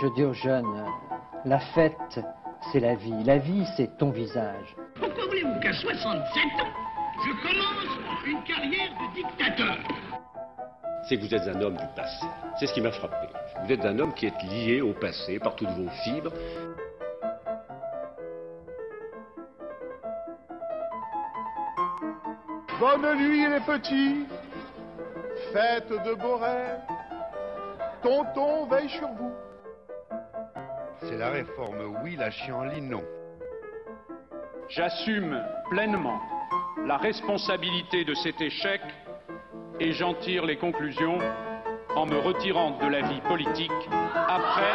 Je dis aux jeunes, la fête, c'est la vie. La vie, c'est ton visage. Pourquoi voulez-vous qu'à 67 ans, je commence une carrière de dictateur? C'est que vous êtes un homme du passé. C'est ce qui m'a frappé. Vous êtes un homme qui est lié au passé par toutes vos fibres. Bonne nuit les petits, faites de beaux rêves, tonton veille sur vous. La réforme oui, la chienlit non. J'assume pleinement la responsabilité de cet échec et j'en tire les conclusions en me retirant de la vie politique après.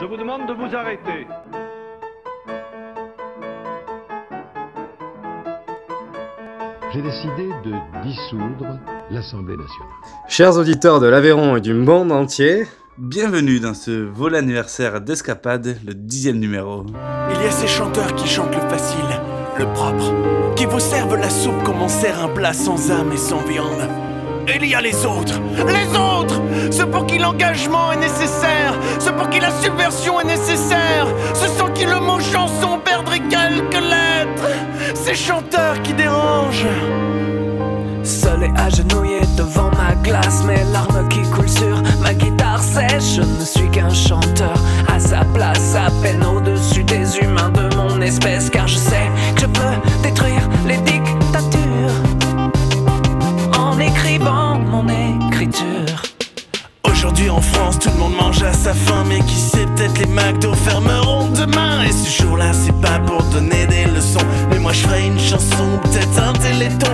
Je vous demande de vous arrêter. J'ai décidé de dissoudre l'Assemblée nationale. Chers auditeurs de l'Aveyron et du monde entier, bienvenue dans ce vol anniversaire d'Escapade, le dixième numéro. Il y a ces chanteurs qui chantent le facile, le propre, qui vous servent la soupe comme on sert un plat sans âme et sans viande. Il y a les autres, les autres, ceux pour qui l'engagement est nécessaire, ceux pour qui la subversion est nécessaire, ceux sans qui le mot chanson perdrait quelques lettres, ces chanteurs qui dérangent. Et agenouillé devant ma glace, mes larmes qui coulent sur ma guitare sèche. Je ne suis qu'un chanteur à sa place, à peine au-dessus des humains de mon espèce, car je sais que je peux détruire les dictatures en écrivant mon écriture. Aujourd'hui en France, tout le monde mange à sa faim, mais qui sait, peut-être les McDo fermeront demain. Et ce jour-là, c'est pas pour donner des leçons, mais moi je ferai une chanson, peut-être un téléthon.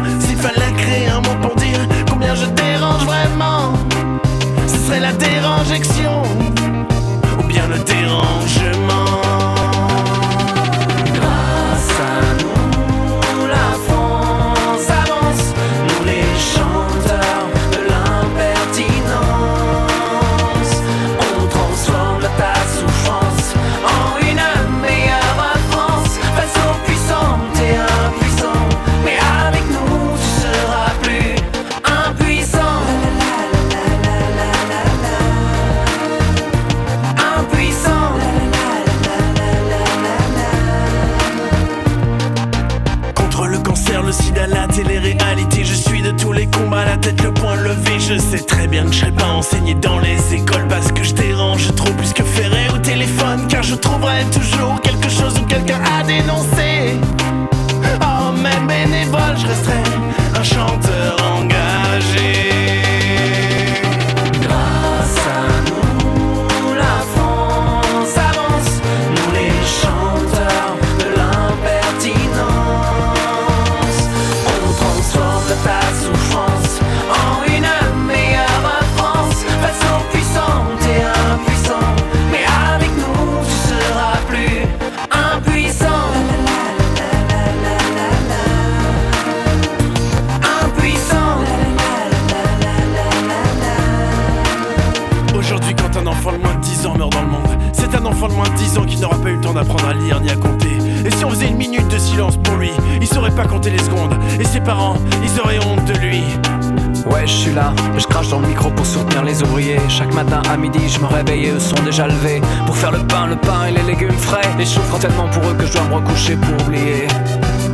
Pour soutenir les ouvriers. Chaque matin à midi, je me réveille et eux sont déjà levés. Pour faire le pain, le pain et les légumes frais. Et je souffre tellement pour eux que je dois me recoucher pour oublier.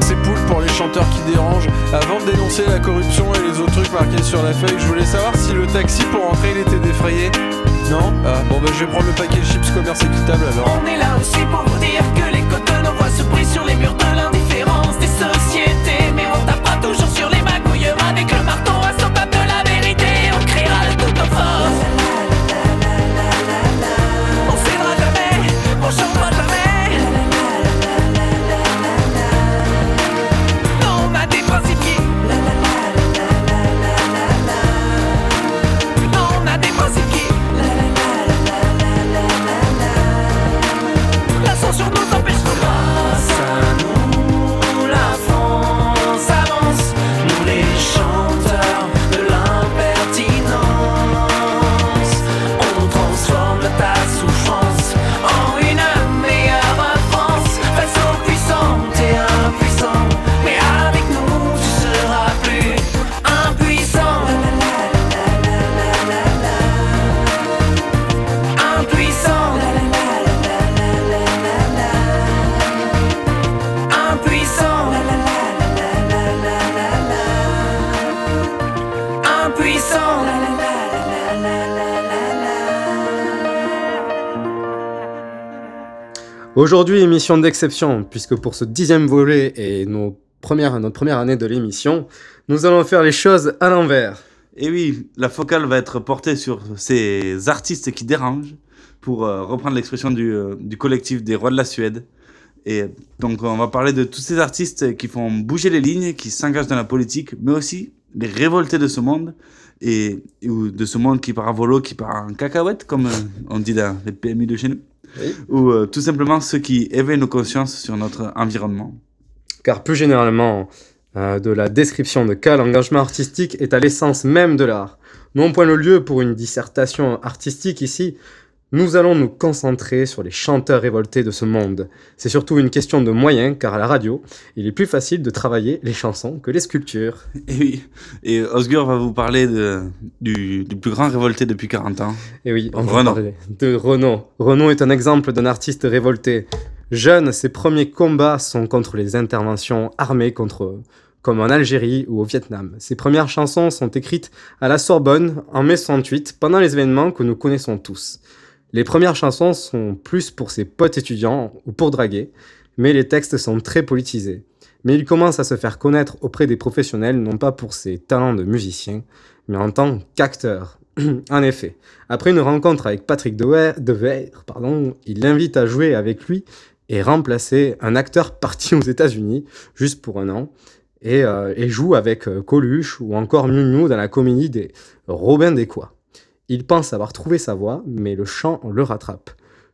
C'est poule pour les chanteurs qui dérangent. Avant de dénoncer la corruption et les autres trucs marqués sur la feuille, je voulais savoir si le taxi pour rentrer il était défrayé. Non? Ah, bon bah je vais prendre le paquet chips commerce équitable alors. On est là aussi pour vous dire que les côtes de nos voix se brisent sur les murs de l'indifférence des sociétés. Mais on tapera toujours sur les Aujourd'hui, émission d'exception, puisque pour ce dixième volet et nos premières, notre première année de l'émission, nous allons faire les choses à l'envers. Et oui, la focale va être portée sur ces artistes qui dérangent, pour euh, reprendre l'expression du, euh, du collectif des Rois de la Suède. Et donc, on va parler de tous ces artistes qui font bouger les lignes, qui s'engagent dans la politique, mais aussi les révoltés de ce monde, et ou de ce monde qui part à volo, qui part en cacahuète, comme euh, on dit dans les PMI de chez nous, Ou euh, tout simplement ceux qui éveillent nos consciences sur notre environnement. Car plus généralement, euh, de la description de cas, l'engagement artistique est à l'essence même de l'art. Non point le lieu pour une dissertation artistique ici, nous allons nous concentrer sur les chanteurs révoltés de ce monde. C'est surtout une question de moyens, car à la radio, il est plus facile de travailler les chansons que les sculptures. Et oui, et Osgur va vous parler de, du, du plus grand révolté depuis 40 ans. Et oui, on va Renan. parler de Renaud. Renaud est un exemple d'un artiste révolté. Jeune, ses premiers combats sont contre les interventions armées contre comme en Algérie ou au Vietnam. Ses premières chansons sont écrites à la Sorbonne en mai 68, pendant les événements que nous connaissons tous. Les premières chansons sont plus pour ses potes étudiants ou pour draguer, mais les textes sont très politisés. Mais il commence à se faire connaître auprès des professionnels, non pas pour ses talents de musicien, mais en tant qu'acteur. en effet, après une rencontre avec Patrick Dever, il l'invite à jouer avec lui et remplacer un acteur parti aux États-Unis juste pour un an et, euh, joue avec euh, Coluche ou encore Miu dans la comédie des Robin des Quoi. Il pense avoir trouvé sa voix, mais le chant le rattrape.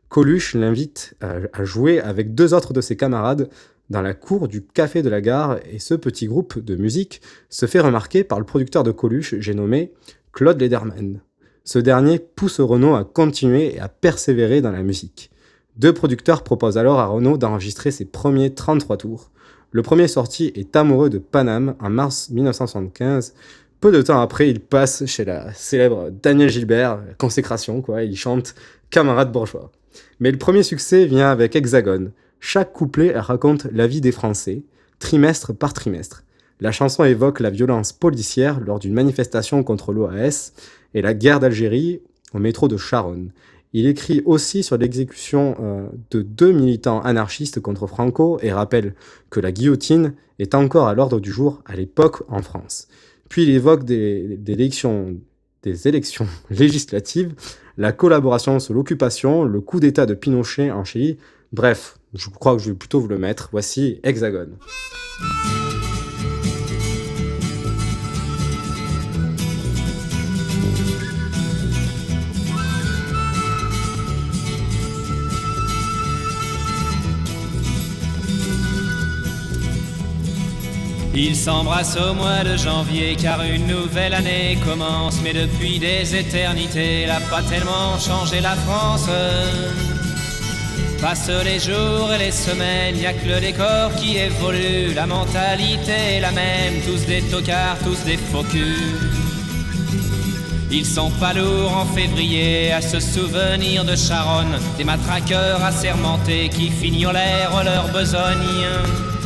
Coluche l'invite à, à jouer avec deux autres de ses camarades dans la cour du Café de la Gare et ce petit groupe de musique se fait remarquer par le producteur de Coluche, j'ai nommé Claude Lederman. Ce dernier pousse Renaud à continuer et à persévérer dans la musique. Deux producteurs proposent alors à Renaud d'enregistrer ses premiers 33 tours. Le premier sorti est Amoureux de Paname en mars 1975. Peu de temps après, il passe chez la célèbre Daniel Gilbert, consécration quoi, il chante Camarade bourgeois. Mais le premier succès vient avec Hexagone. Chaque couplet raconte la vie des Français, trimestre par trimestre. La chanson évoque la violence policière lors d'une manifestation contre l'OAS et la guerre d'Algérie au métro de Charonne. Il écrit aussi sur l'exécution euh, de deux militants anarchistes contre Franco et rappelle que la guillotine est encore à l'ordre du jour à l'époque en France. Puis il évoque des, élections, des élections législatives, la collaboration sur l'occupation, le coup d'État de Pinochet en Chili. Bref, je crois que je vais plutôt vous le mettre. Voici Hexagone. Ils s'embrassent au mois de janvier car une nouvelle année commence. Mais depuis des éternités, elle a pas tellement changé la France. Passent les jours et les semaines, y a que le décor qui évolue. La mentalité est la même, tous des tocards, tous des faux culs. Ils sont pas lourds en février à se souvenir de Charonne, des matraqueurs assermentés qui fignolèrent leur besogne.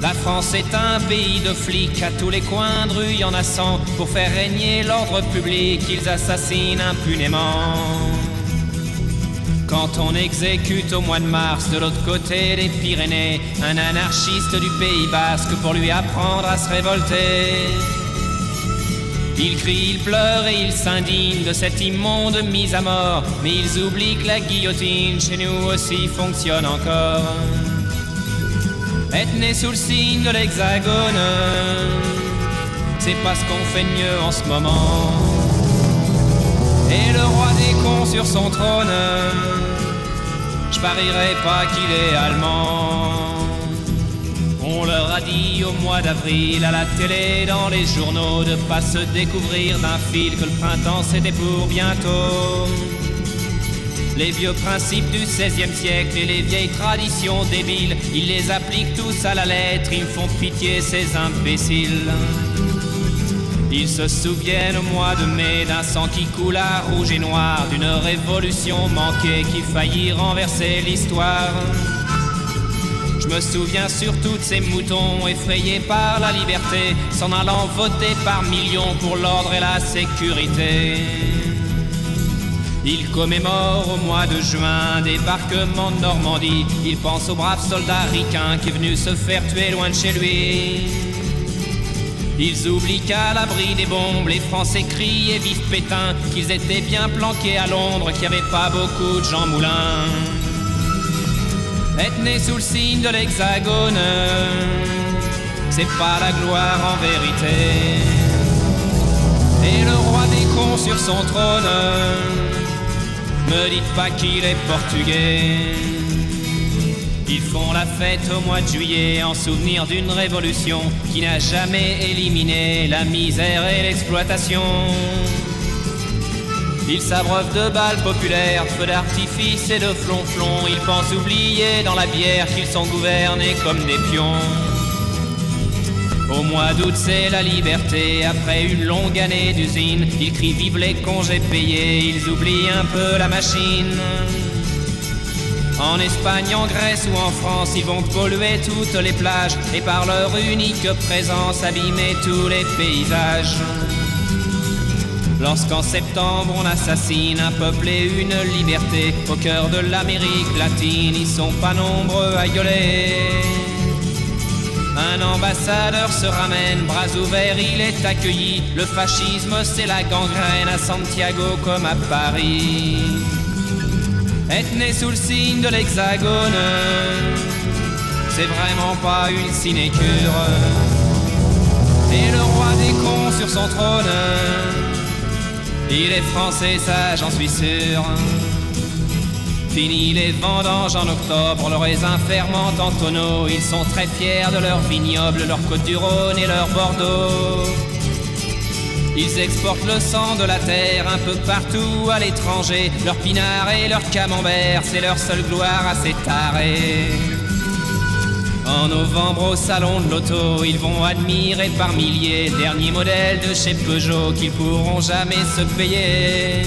La France est un pays de flics, à tous les coins de rue y en a cent. Pour faire régner l'ordre public, ils assassinent impunément. Quand on exécute au mois de mars de l'autre côté des Pyrénées un anarchiste du Pays Basque pour lui apprendre à se révolter. Il crie, il pleure et il s'indigne de cette immonde mise à mort, mais ils oublient que la guillotine chez nous aussi fonctionne encore. Être né sous le signe de l'hexagone, c'est pas ce qu'on fait de mieux en ce moment. Et le roi des cons sur son trône, je parierais pas qu'il est allemand. On leur a dit au mois d'avril à la télé, dans les journaux, de pas se découvrir d'un fil que le printemps c'était pour bientôt. Les vieux principes du XVIe siècle et les vieilles traditions débiles, ils les appliquent tous à la lettre, ils font pitié ces imbéciles. Ils se souviennent au mois de mai d'un sang qui coula rouge et noir, d'une révolution manquée qui faillit renverser l'histoire. Je Je me souviens surtout de ces moutons effrayés par la liberté, s'en allant voter par millions pour l'ordre et la sécurité. Il commémore au mois de juin débarquement de Normandie. Il pense au brave soldat ricain qui est venu se faire tuer loin de chez lui. Ils oublient qu'à l'abri des bombes, les Français crient et vivent Pétain, qu'ils étaient bien planqués à Londres, qu'il n'y avait pas beaucoup de Jean Moulin. Être né sous le signe de l'hexagone, c'est pas la gloire en vérité. Et le roi des cons sur son trône, me dites pas qu'il est portugais. Ils font la fête au mois de juillet en souvenir d'une révolution qui n'a jamais éliminé la misère et l'exploitation. Ils s'abreuvent de balles populaires, feux d'artifice et de flonflons. Ils pensent oublier dans la bière qu'ils sont gouvernés comme des pions. Au mois d'août, c'est la liberté. Après une longue année d'usine, ils crient vive les congés payés. Ils oublient un peu la machine. En Espagne, en Grèce ou en France, ils vont polluer toutes les plages et par leur unique présence abîmer tous les paysages. Lorsqu'en septembre on assassine un peuple et une liberté au cœur de l'Amérique latine, ils sont pas nombreux à gueuler. Un ambassadeur se ramène, bras ouverts, il est accueilli. Le fascisme, c'est la gangrène à Santiago comme à Paris. Être né sous le signe de l'hexagone, c'est vraiment pas une sinécure. Et le roi des cons sur son trône, il est français, ça j'en suis sûr. Fini les vendanges en octobre, le raisin fermente en tonneaux. Ils sont très fiers de leur vignoble, leur côte du Rhône et leur Bordeaux. Ils exportent le sang de la terre un peu partout à l'étranger. Leur pinard et leur camembert, c'est leur seule gloire à s'étarer. En novembre au salon de l'auto, ils vont admirer par milliers dernier modèle de chez Peugeot qu'ils pourront jamais se payer.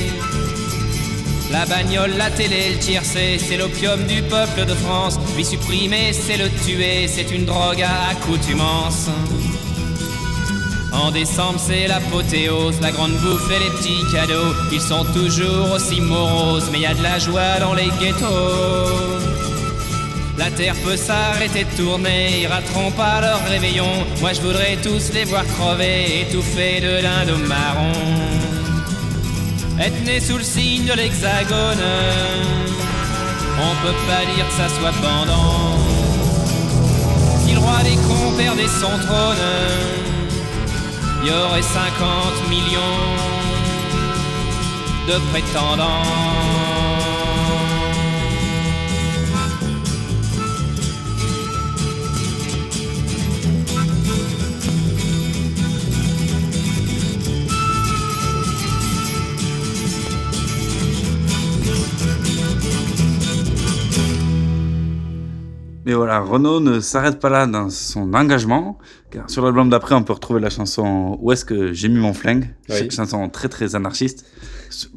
La bagnole, la télé, le tiercé, c'est l'opium du peuple de France. Lui supprimer, c'est le tuer, c'est une drogue à accoutumance. En décembre, c'est l'apothéose, la grande bouffe et les petits cadeaux. Ils sont toujours aussi moroses, mais y a de la joie dans les ghettos. La terre peut s'arrêter de tourner, ils rateront pas leur réveillon. Moi je voudrais tous les voir crever, étouffés de lindo marron. Être né sous le signe de l'hexagone, on peut pas dire que ça soit pendant. Si le roi des cons perdait son trône, il y aurait 50 millions de prétendants. Mais voilà, Renaud ne s'arrête pas là dans son engagement, car sur l'album d'après, on peut retrouver la chanson Où est-ce que j'ai mis mon flingue Oui. Une chanson très très anarchiste,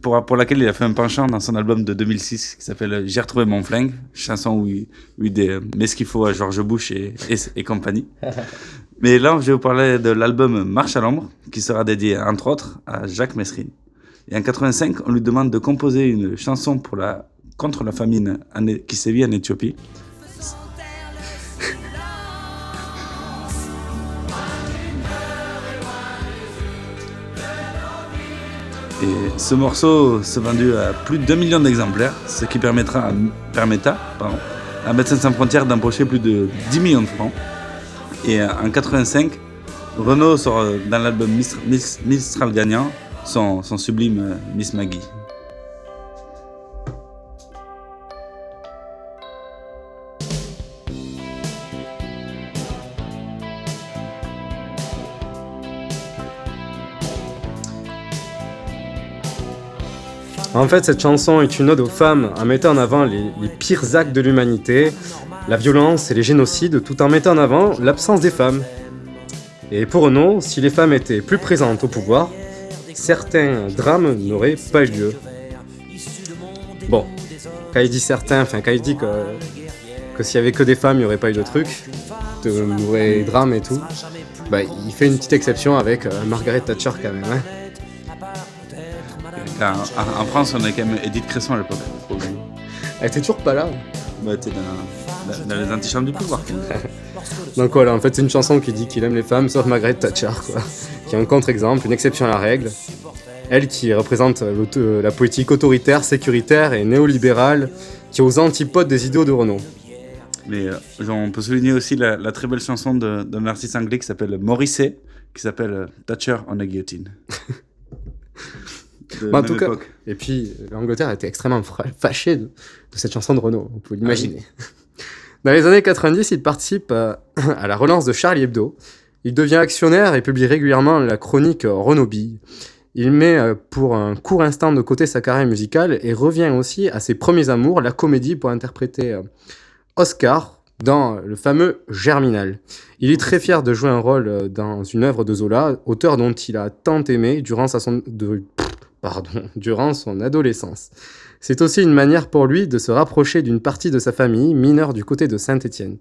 pour, pour laquelle il a fait un penchant dans son album de 2006 qui s'appelle J'ai retrouvé mon flingue, chanson où il, où il dit, euh, met ce qu'il faut à George Bush et, et, et compagnie. Mais là, je vais vous parler de l'album Marche à l'ombre, qui sera dédié entre autres à Jacques Messrine. Et en 85, on lui demande de composer une chanson pour la, contre la famine en- qui sévit en Éthiopie. Ce morceau s'est vendu à plus de 2 millions d'exemplaires, ce qui permettra à, permettra, pardon, Médecins Sans Frontières d'empocher plus de 10 millions de francs. Et euh, en 85, Renault sort euh, dans l'album Mistral, Mis- Mistral gagnant son, son sublime euh, Miss Maggie. En fait, cette chanson est une ode aux femmes en mettant en avant les, pires actes de l'humanité, la violence et les génocides, tout en mettant en avant l'absence des femmes. Et pour Renaud, si les femmes étaient plus présentes au pouvoir, certains drames n'auraient pas eu lieu. Bon, quand il dit certains, enfin quand il dit que s'il y avait que des femmes, il n'y aurait pas eu de truc, de mauvais drames et tout. Bah, il fait une petite exception avec euh, Margaret Thatcher quand même. hein. En, France, on a quand même Edith Cresson à l'époque. Elle était toujours pas là. Bah, elle était dans, dans- les antichambres du pouvoir. Donc voilà, en fait, c'est une chanson qui dit qu'il aime les femmes, sauf Margaret Thatcher, quoi. Qui est un contre-exemple, une exception à la règle. Elle qui représente l'auto- la politique autoritaire, sécuritaire et néolibérale, qui est aux antipodes des idéaux de Renault. Mais euh, genre, on peut souligner aussi la, la très belle chanson de- d'un artiste anglais qui s'appelle Morrissey, qui s'appelle euh, Thatcher on a guillotine. De Bah, en même tout cas, et puis l'Angleterre était extrêmement fâchée de, de cette chanson de Renault, vous pouvez l'imaginer. Dans les années 90, il participe à, à la relance de Charlie Hebdo. Il devient actionnaire et publie régulièrement la chronique Renault Bille. Il met euh, pour un court instant de côté sa carrière musicale et revient aussi à ses premiers amours, la comédie, pour interpréter euh, Oscar dans le fameux Germinal. Il est très fier de jouer un rôle euh, dans une œuvre de Zola, auteur dont il a tant aimé durant sa son- de- pardon, durant son adolescence. C'est aussi une manière pour lui de se rapprocher d'une partie de sa famille, mineure du côté de Saint-Étienne.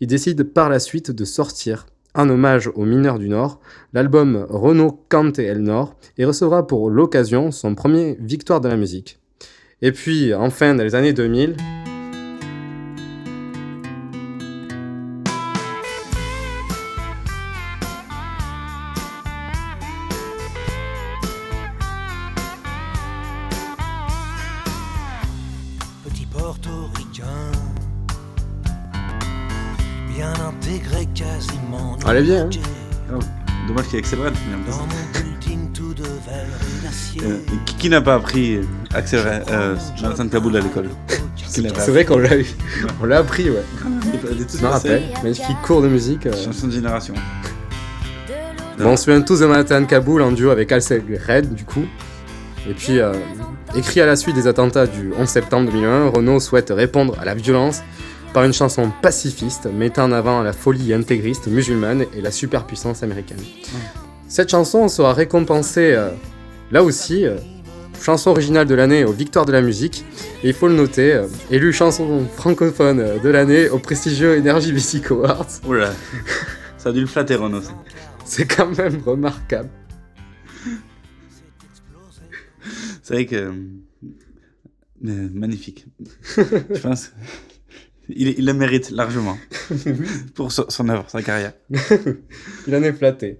Il décide par la suite de sortir, en hommage aux mineurs du Nord, l'album Renault Kant et El Nord, et recevra pour l'occasion son premier victoire de la musique. Et puis, enfin, dans les années 2000, est bien, hein. Oh, dommage qu'il y ait Axel Red. Euh, qui, n'a pas appris Axel Red, euh, Jonathan Kaboul à l'école? C'est vrai qu'on l'a eu. On l'a appris, ouais. Je me rappelle, magnifique cours de musique. euh. Chanson de génération. Bon, on se souvient tous de Manhattan Kaboul en duo avec Alcel Red, du coup. Et puis, euh, écrit à la suite des attentats du 11 septembre 2001, Renault souhaite répondre à la violence par une chanson pacifiste mettant en avant la folie intégriste musulmane et la superpuissance américaine. Cette chanson sera récompensée, euh, là aussi, euh, chanson originale de l'année aux Victoires de la musique, et il faut le noter, euh, élue chanson francophone de l'année au prestigieux Energy Music Awards. Oula, ça a dû le flatter Renaud. C'est quand même remarquable. C'est vrai que. magnifique. Je pense. Il, il le mérite largement. Pour son, son œuvre, sa carrière. Il en est flatté.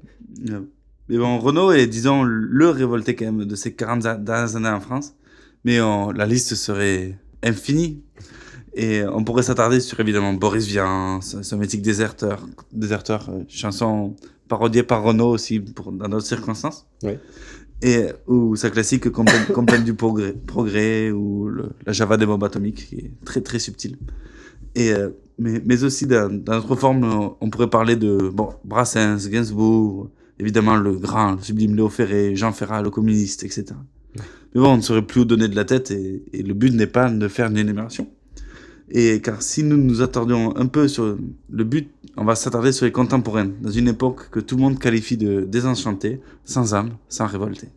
Euh, Mais bon, Renault est, disons, le révolté quand même de ces 40 a- dernières années en France. Mais on- la liste serait infinie. Et on pourrait s'attarder sur évidemment Boris Vian, son mythique déserteur, déserteur euh, chanson parodiée par Renault aussi pour, dans d'autres circonstances. Oui. Et, ou sa classique Complainte du progrès, progrès ou le- la Java des bombes atomiques qui est très très subtile. Et, euh, mais, mais aussi dans, dans notre forme, euh, on pourrait parler de bon, Brassens, Gainsbourg, évidemment le grand, le sublime Léo Ferré, Jean Ferrat, le communiste, etc. Mais bon, on ne saurait plus où donner de la tête et, et le but n'est pas de faire une énumération. Et car si nous nous attardions un peu sur le but, on va s'attarder sur les contemporaines, dans une époque que tout le monde qualifie de désenchantée, sans âme, sans révolter.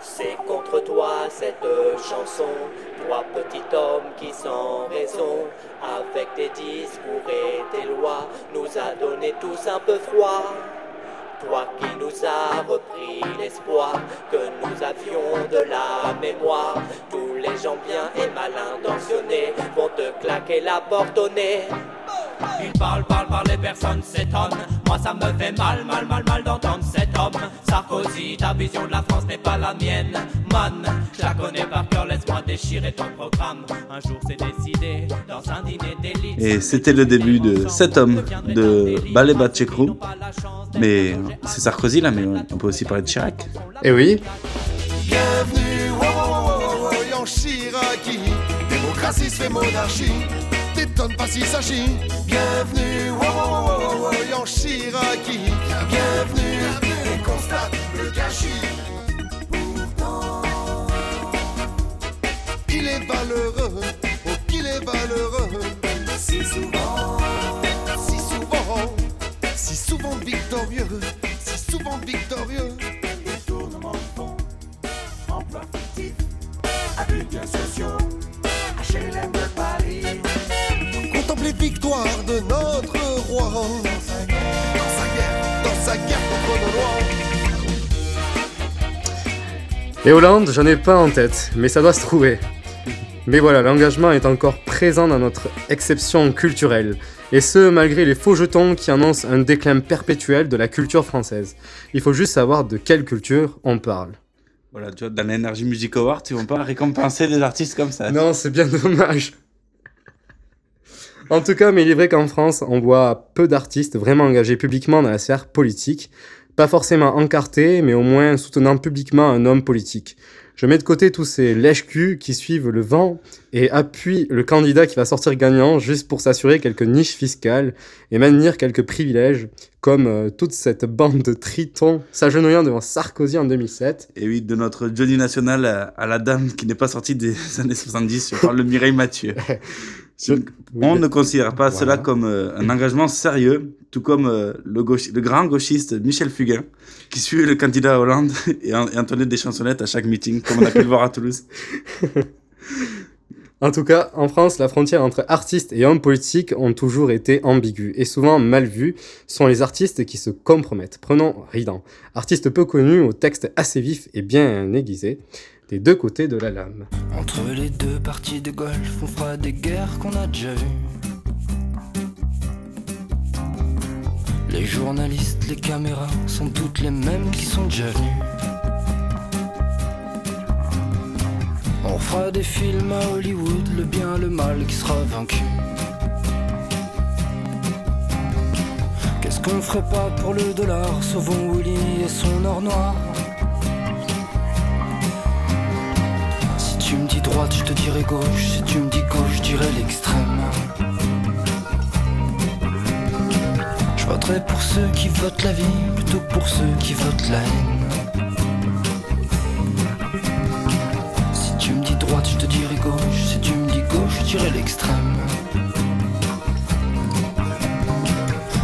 C'est contre toi cette chanson, toi petit homme qui sans raison, avec tes discours et tes lois, nous a donné tous un peu froid. Toi qui nous as repris l'espoir que nous avions de la mémoire, tous les gens bien et mal intentionnés vont te claquer la porte au nez. Il parle, parle, parle, les personnes s'étonnent. Moi, ça me fait mal, mal, mal, mal d'entendre cet homme. Sarkozy, ta vision de la France n'est pas la mienne. Man, je la connais par cœur, laisse-moi déchirer ton programme. Un jour, c'est décidé dans un dîner d'élite. Et c'était le début de cet homme de Ballet Batchekrou. Mais c'est Sarkozy là, mais on peut aussi parler de Chirac. Et oui, Bienvenue, oh, oh, oh, oh, oh, en Chiraki. Démocratie fait monarchie. T'étonnes pas s'il s'agit. Bienvenue, oh, Chiraki. Bienvenue, bienvenue, et constate le gâchis. Pourtant, il est valeureux, oh qu'il est valeureux. Si souvent, si souvent, si souvent victorieux, si souvent victorieux. Détournement de fonds, de Paris. Victoire de notre roi. Et Hollande, j'en ai pas en tête, mais ça doit se trouver. Mais voilà, l'engagement est encore présent dans notre exception culturelle, et ce malgré les faux jetons qui annoncent un déclin perpétuel de la culture française. Il faut juste savoir de quelle culture on parle. Voilà, tu vois, dans l'Energy Music Award, ils vont pas récompenser des artistes comme ça. Non, c'est bien dommage. En tout cas, mais il est vrai qu'en France, on voit peu d'artistes vraiment engagés publiquement dans la sphère politique. Pas forcément encartés, mais au moins soutenant publiquement un homme politique. Je mets de côté tous ces lèche-culs qui suivent le vent et appuient le candidat qui va sortir gagnant juste pour s'assurer quelques niches fiscales et maintenir quelques privilèges, comme euh, toute cette bande de tritons s'agenouillant devant Sarkozy en 2007. Et oui, de notre Johnny National à, à la dame qui n'est pas sortie des années 70, je parle de Mireille Mathieu. Donc, on ne considère pas cela comme euh, un engagement sérieux, tout comme euh, le, grand gauchiste Michel Fugain, qui suit le candidat Hollande et, en- et entonnait des chansonnettes à chaque meeting, comme on a pu le voir à Toulouse. En tout cas, en France, la frontière entre artistes et hommes politiques ont toujours été ambiguë et souvent mal vue sont les artistes qui se compromettent. Prenons Ridan, artiste peu connu au texte assez vif et bien aiguisé, des deux côtés de la lame. Entre les deux parties de golf, on fera des guerres qu'on a déjà vues. Les journalistes, les caméras sont toutes les mêmes qui sont déjà venus. On fera des films à Hollywood, le bien, le mal qui sera vaincu. Qu'est-ce qu'on ferait pas pour le dollar, sauvons Willy et son or noir. Si tu me dis droite, je te dirai gauche. Si tu me dis gauche, je dirai l'extrême. Je voterai pour ceux qui votent la vie plutôt que pour ceux qui votent la haine. Je te gauche. Si tu me dis gauche, je dirai l'extrême.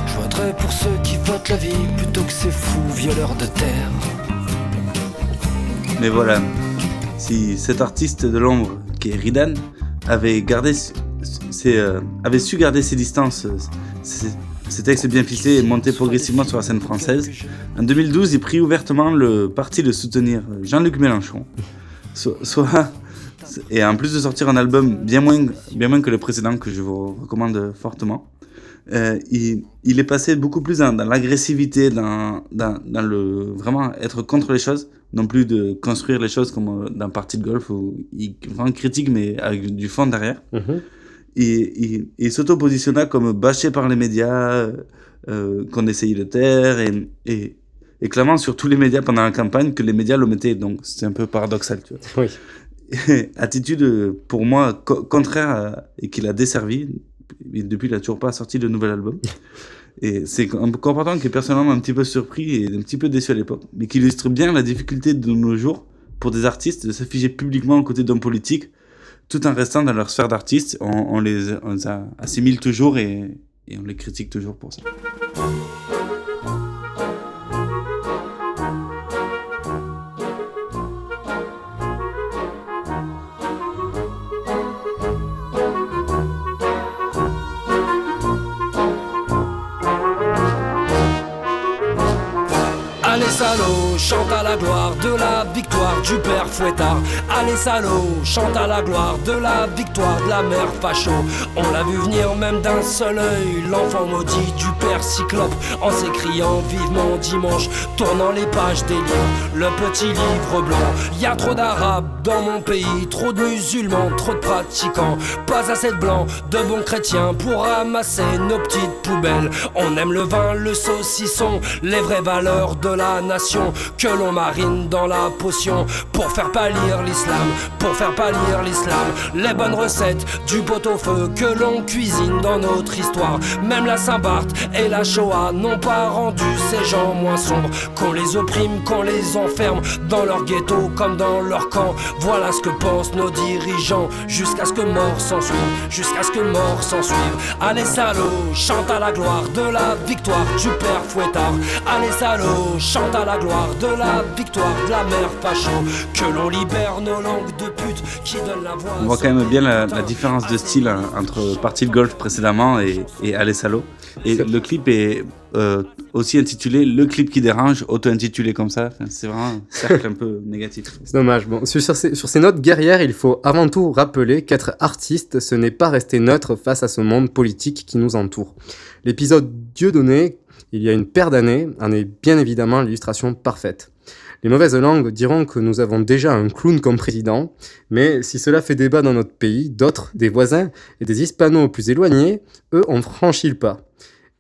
Je voterai pour ceux qui votent la vie plutôt que ces fous violeurs de terre. Mais voilà, si cet artiste de l'ombre, qui est Ridan, avait, gardé ses, euh, avait su garder ses distances, ses, ses textes bien ficelés et monter progressivement sur la scène française, en 2012, il prit ouvertement le parti de soutenir Jean-Luc Mélenchon. So- soit, et en plus de sortir un album bien moins, bien moins que le précédent, que je vous recommande fortement, euh, il, il est passé beaucoup plus dans, dans l'agressivité, dans, dans, dans le vraiment être contre les choses, non plus de construire les choses comme euh, dans Parti de golf où il vraiment critique mais avec du fond derrière. Mhm. Et il, il s'auto-positionna comme bâché par les médias, euh, qu'on essayait de taire, et, et, et clamant sur tous les médias pendant la campagne que les médias l'omettaient. Donc c'est un peu paradoxal, tu vois. Oui. Attitude, euh, pour moi, co- contraire à- et qui l'a desservi. Et depuis, il n'a toujours pas sorti de nouvel album. Et c'est un comportement qui est personnellement un petit peu surpris et un petit peu déçu à l'époque, mais qui illustre bien la difficulté de nos jours pour des artistes de s'afficher publiquement aux côtés d'hommes politiques, tout en restant dans leur sphère d'artistes. On, on les, on les a- assimile toujours et, et on les critique toujours pour ça. Salaud, chante à de la victoire du père Fouettard. Allez salaud, chante à la gloire de la victoire de la mère Facho. On l'a vu venir même d'un seul œil, l'enfant maudit du père Cyclope, en s'écriant vivement dimanche, tournant les pages des livres, le petit livre blanc. Y a trop d'arabes dans mon pays, trop de musulmans, trop de pratiquants, pas assez de blancs, de bons chrétiens pour ramasser nos petites poubelles. On aime le vin, le saucisson, les vraies valeurs de la nation que l'on marine dans la potion pour faire pâlir l'islam, pour faire pâlir l'islam. Les bonnes recettes du pot-au-feu que l'on cuisine dans notre histoire. Même la Saint-Barth et la Shoah n'ont pas rendu ces gens moins sombres. Qu'on les opprime, qu'on les enferme dans leur ghetto comme dans leur camp. Voilà ce que pensent nos dirigeants jusqu'à ce que mort s'en suive, jusqu'à ce que mort s'en suive. Allez salaud, chante à la gloire de la victoire du père Fouettard. Allez salaud, chante à la gloire de la victoire de la mère Facho. Que l'on libère nos langues de pute qui donnent la voix. On voit quand même bien la, la différence de style hein, entre Party de Golf précédemment et, et Allez Salo. Et le clip est euh, aussi intitulé Le clip qui dérange, auto-intitulé comme ça. Enfin, c'est vraiment un cercle un peu négatif. C'est dommage. Bon, sur, sur ces, sur ces notes guerrières, il faut avant tout rappeler qu'être artiste, ce n'est pas rester neutre face à ce monde politique qui nous entoure. L'épisode Dieu donné, il y a une paire d'années, en est bien évidemment l'illustration parfaite. Les mauvaises langues diront que nous avons déjà un clown comme président, mais si cela fait débat dans notre pays, d'autres, des voisins et des hispanos plus éloignés, eux, ont franchi le pas.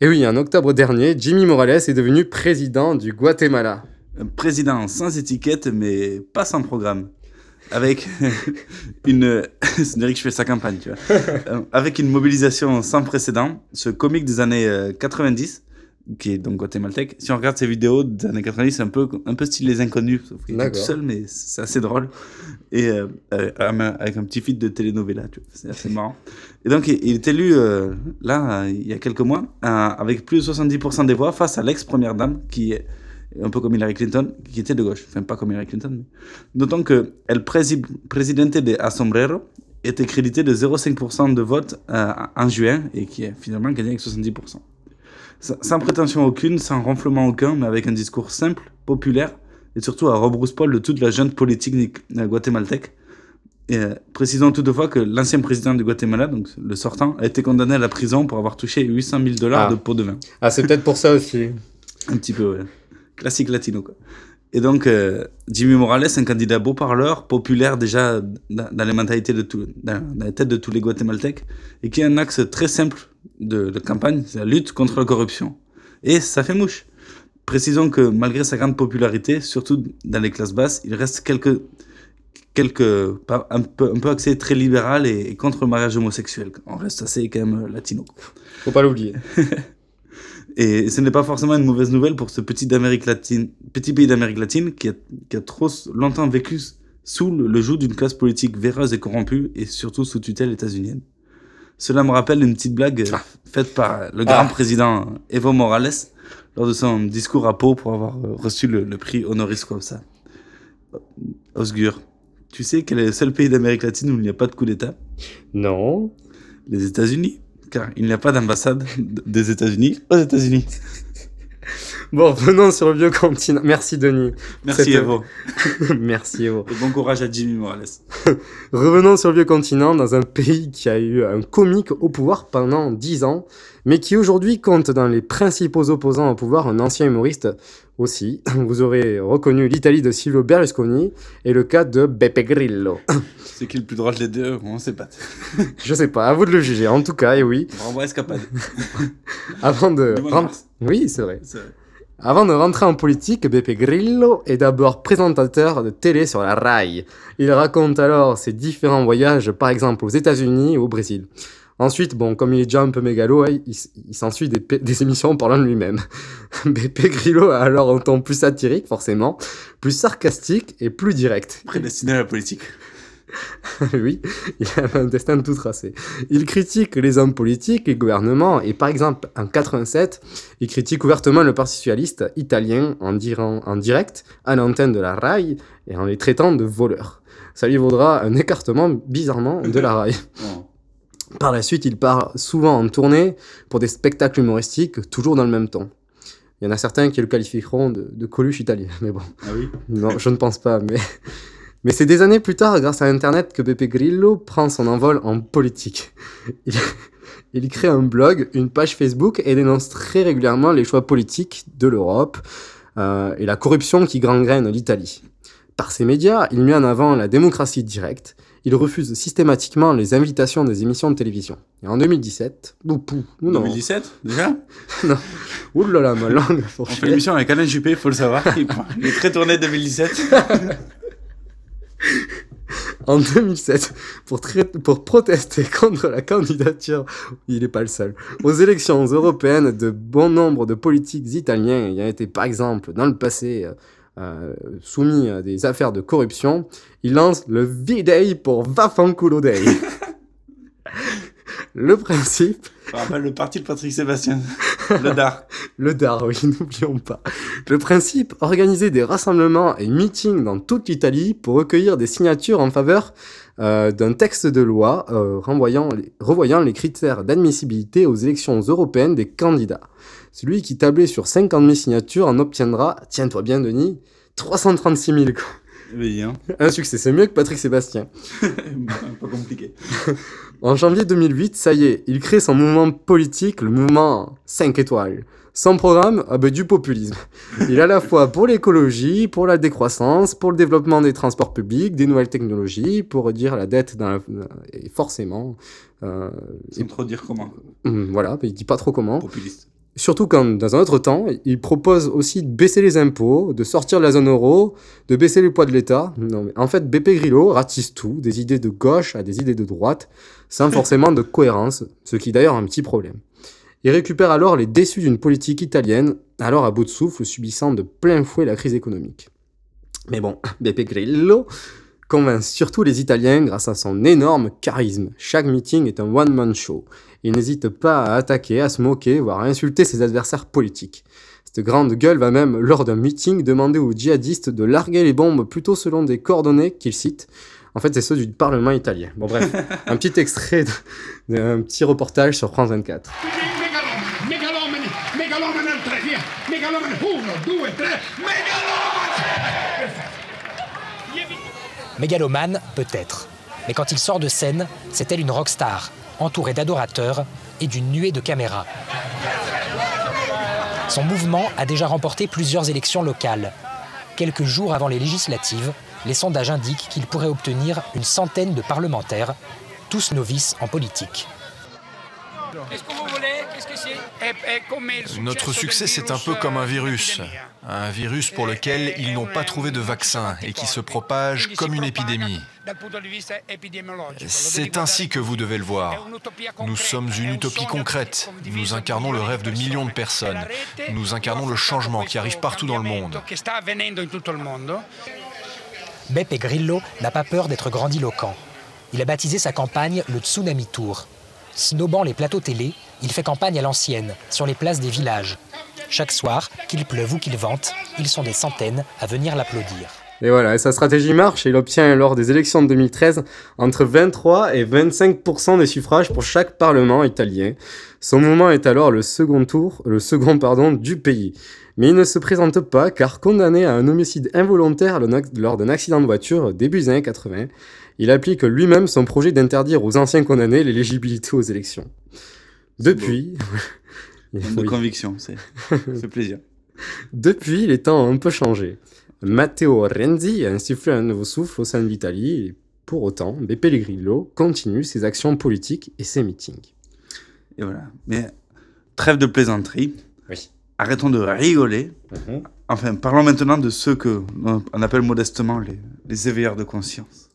Et oui, en octobre dernier, Jimmy Morales est devenu président du Guatemala. Un président sans étiquette, mais pas sans programme. Avec une. C'est que je fais sa campagne, tu vois. Euh, Avec une mobilisation sans précédent, ce comique des années euh, 90, qui est donc guatémaltèque, si on regarde ses vidéos des années 90, c'est un peu, un peu style Les Inconnus, sauf qu'il est tout seul, mais c'est assez drôle. Et euh, euh, avec un petit feed de telenovela, tu vois, c'est assez marrant. Et donc, il est élu, euh, là, il y a quelques mois, euh, avec plus de 70% des voix face à l'ex-première dame, qui est un peu comme Hillary Clinton, qui était de gauche. Enfin, pas comme Hillary Clinton, mais. Notons que El Presi Presidente de Asombrero était crédité de 0,5% de vote en juin et qui a finalement gagné avec 70%. Sa- Sans prétention aucune, sans ronflement aucun, mais avec un discours simple, populaire et surtout à rebrousse-poil de toute la jeune politique euh, guatémaltèque. Et, euh, précisons toutefois que l'ancien président du Guatemala, donc le sortant, a été condamné à la prison pour avoir touché 800 000 dollars Ah. de pots de vin. Ah, c'est peut-être pour ça aussi. Un petit peu, ouais. Classique latino, quoi. Et donc, euh, Jimmy Morales, un candidat beau parleur, populaire déjà dans, les mentalités de tout, dans, dans les têtes de tous les Guatémaltèques, et qui a un axe très simple de, de campagne, c'est la lutte contre la corruption. Et ça fait mouche. Précisons que malgré sa grande popularité, surtout dans les classes basses, il reste quelques, quelques un, peu, un peu axé très libéral et, et contre le mariage homosexuel. On reste assez quand même latino. Faut pas l'oublier. Et ce n'est pas forcément une mauvaise nouvelle pour ce petit, d'Amérique latine, petit pays d'Amérique latine qui a, qui a trop longtemps vécu sous le, le joug d'une classe politique véreuse et corrompue et surtout sous tutelle états-unienne. Cela me rappelle une petite blague euh, faite par le grand Ah. président Evo Morales lors de son discours à Pau pour avoir euh, reçu le, le prix honoris causa. Osgur, tu sais quel est le seul pays d'Amérique latine où il n'y a pas de coup d'État? Non. Les États-Unis, car il n'y a pas d'ambassade des États-Unis aux États-Unis. Bon, venons sur le vieux continent. Merci Denis. Merci, Evo. Merci Evo. Et bon courage à Jimmy Morales. Revenons sur le vieux continent, dans un pays qui a eu un comique au pouvoir pendant 10 ans, mais qui aujourd'hui compte dans les principaux opposants au pouvoir un ancien humoriste aussi. Vous aurez reconnu l'Italie de Silvio Berlusconi et le cas de Beppe Grillo. C'est qui le plus drôle des deux? On sait pas. Je sais pas, à vous de le juger. En tout cas, et oui, Bravo escapade. avant de... Oui, c'est vrai. C'est vrai. Avant de rentrer en politique, Beppe Grillo est d'abord présentateur de télé sur la RAI. Il raconte alors ses différents voyages, par exemple aux États-Unis ou au Brésil. Ensuite, bon, comme il est déjà un peu mégalo, hein, il, s'ensuit des, des émissions parlant de lui-même. Beppe Grillo a alors un ton plus satirique, forcément, plus sarcastique et plus direct. Prédestiné à la politique. oui, il a un destin tout tracé. Il critique les hommes politiques, les gouvernements, et par exemple, en 87, il critique ouvertement le Parti socialiste italien en, dirant- en direct à l'antenne de la RAI et en les traitant de voleurs. Ça lui vaudra un écartement bizarrement de la RAI. Par la suite, il part souvent en tournée pour des spectacles humoristiques, toujours dans le même ton. Il y en a certains qui le qualifieront de, de Coluche italien, mais bon. Ah oui Non, je ne pense pas, mais... Mais c'est des années plus tard, grâce à Internet, que Beppe Grillo prend son envol en politique. Il, il crée un blog, une page Facebook et dénonce très régulièrement les choix politiques de l'Europe euh, et la corruption qui gangrène l'Italie. Par ses médias, il met en avant la démocratie directe. Il refuse systématiquement les invitations des émissions de télévision. Et en 2017, ou pou, ou non, 2017 déjà non, ouh là là, ma langue, On fait l'émission avec Alain Juppé, faut le savoir. Il, il est très tourné 2017. En 2007, pour, protester contre la candidature, il n'est pas le seul, aux élections européennes de bon nombre de politiques italiens ayant été par exemple dans le passé euh, euh, soumis à des affaires de corruption, il lance le V-Day pour Vafanculo Day. le principe, Ça rappelle le parti de Patrick Sébastien. Le DAR. Le DAR, oui, n'oublions pas. Le principe, organiser des rassemblements et meetings dans toute l'Italie pour recueillir des signatures en faveur euh, d'un texte de loi euh, renvoyant les- revoyant les critères d'admissibilité aux élections européennes des candidats. Celui qui tablait sur 50 000 signatures en obtiendra, tiens-toi bien Denis, 336 000. Oui, hein. Un succès, c'est mieux que Patrick Sébastien. Pas compliqué. En janvier 2008, ça y est, il crée son mouvement politique, le mouvement 5 étoiles. Son programme, ah ben, du populisme. Il est à la fois pour l'écologie, pour la décroissance, pour le développement des transports publics, des nouvelles technologies, pour réduire la dette dans la- et forcément. euh, Sans trop dire comment. Hum, Voilà, mais il dit pas trop comment. Populiste. Surtout quand, dans un autre temps, il propose aussi de baisser les impôts, de sortir de la zone euro, de baisser le poids de l'État. Non, mais en fait, BP Grillo ratisse tout, des idées de gauche à des idées de droite, sans forcément de cohérence, ce qui est d'ailleurs un petit problème. Il récupère alors les déçus d'une politique italienne, alors à bout de souffle, subissant de plein fouet la crise économique. Mais bon, BP Grillo convainc surtout les Italiens grâce à son énorme charisme. Chaque meeting est un one-man show. Il n'hésite pas à attaquer, à se moquer, voire à insulter ses adversaires politiques. Cette grande gueule va même, lors d'un meeting, demander aux djihadistes de larguer les bombes plutôt selon des coordonnées qu'il cite. En fait, c'est ceux du Parlement italien. Bon bref, un petit extrait d'un petit reportage sur France 24. Megalomani, megalomani, megalomani al tre, via. Megalomani, uno, due, tre, Mégalomane, peut-être. Mais quand il sort de scène, c'est elle une rockstar, entourée d'adorateurs et d'une nuée de caméras. Son mouvement a déjà remporté plusieurs élections locales. Quelques jours avant les législatives, les sondages indiquent qu'il pourrait obtenir une centaine de parlementaires, tous novices en politique. Qu'est-ce que vous voulez? Qu'est-ce que c'est? Notre succès, c'est un peu comme un virus. Un virus pour lequel ils n'ont pas trouvé de vaccin et qui se propage comme une épidémie. C'est ainsi que vous devez le voir. Nous sommes une utopie concrète. Nous incarnons le rêve de millions de personnes. Nous incarnons le changement qui arrive partout dans le monde. Beppe Grillo n'a pas peur d'être grandiloquent. Il a baptisé sa campagne le Tsunami Tour. Snobant les plateaux télé, il fait campagne à l'ancienne, sur les places des villages. Chaque soir, qu'il pleuve ou qu'il vente, ils sont des centaines à venir l'applaudir. Et voilà, sa stratégie marche il obtient lors des élections de 2013 entre 23 et 25% des suffrages pour chaque parlement italien. Son mouvement est alors le second tour, le second pardon, du pays. Mais il ne se présente pas car condamné à un homicide involontaire lors d'un accident de voiture début des années 80, il applique lui-même son projet d'interdire aux anciens condamnés l'éligibilité aux élections. Depuis, de Oui. conviction, c'est plaisir. Depuis, les temps ont un peu changé. Matteo Renzi a insufflé un nouveau souffle au sein de l'Italie, et pour autant, Beppe Grillo continue ses actions politiques et ses meetings. Et voilà. Mais trêve de plaisanterie. Oui. Arrêtons de rigoler. Mhm. Enfin, parlons maintenant de ceux que on appelle modestement les, les éveilleurs de conscience.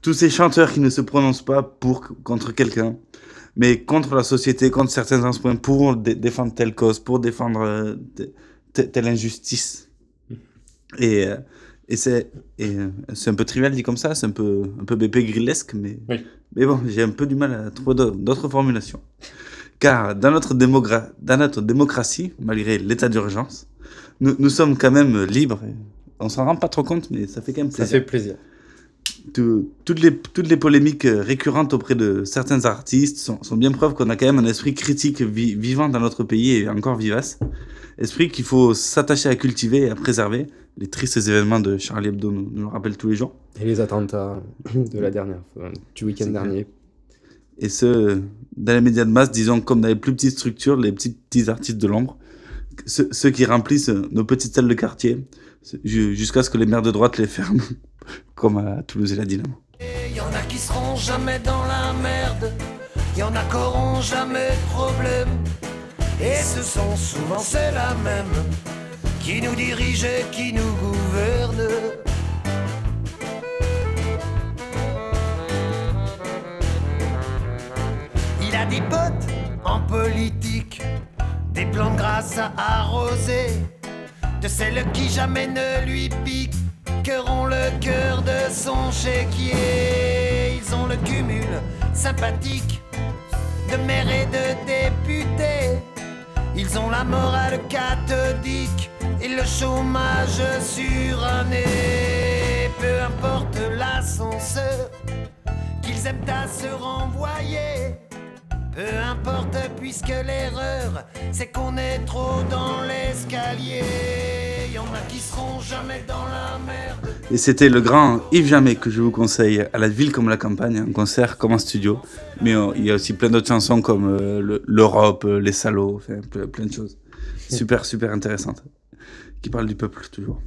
Tous ces chanteurs qui ne se prononcent pas pour contre quelqu'un, mais contre la société, contre certains instruments, pour dé- défendre telle cause, pour défendre euh, te- te- telle injustice. Et, euh, et c'est euh, c'est un peu trivial dit comme ça, c'est un peu, un peu BP grillesque, mais, mais bon, j'ai un peu du mal à trouver d'au- d'autres formulations. Car dans notre, démogra- dans notre démocratie, malgré l'état d'urgence, nous, nous sommes quand même libres. On s'en rend pas trop compte, mais ça fait quand même Ça plaisir. fait plaisir. Tout- toutes, les, toutes les polémiques euh, récurrentes auprès de certains artistes sont, sont bien preuve qu'on a quand même un esprit critique vi- vivant dans notre pays et encore vivace. Esprit qu'il faut s'attacher à cultiver et à préserver. Les tristes événements de Charlie Hebdo nous, nous le rappellent tous les jours. Et les attentats de la dernière, fois, du week-end dernier. Et ce, dans les médias de masse, disons comme dans les plus petites structures, les petits, petits artistes de l'ombre, ceux, ceux qui remplissent nos petites salles de quartier, ju- jusqu'à ce que les maires de droite les ferment, comme à Toulouse et la Dynamo. Y en a qui seront jamais dans la merde, y en a qui auront jamais de problème. Et ce sont souvent ceux-là même qui nous dirigent et qui nous gouvernent. Il a des potes en politique, des plans grâce à arroser, de celles qui jamais ne lui piqueront le cœur de son chéquier. Ils ont le cumul sympathique de maires et de députés, Ils ont la morale cathodique et le chômage suranné. Peu importe l'ascenseur qu'ils aiment à se renvoyer. Peu importe puisque l'erreur c'est qu'on est trop dans l'escalier. Y en a qui seront jamais dans la merde. Et c'était le grand Yves Jamais que je vous conseille à la ville comme la campagne, en concert comme en studio. Mais euh, il y a aussi plein d'autres chansons comme euh, le- l'Europe, euh, Les Salauds, plein de choses. Super, super intéressantes. Qui parlent du peuple toujours.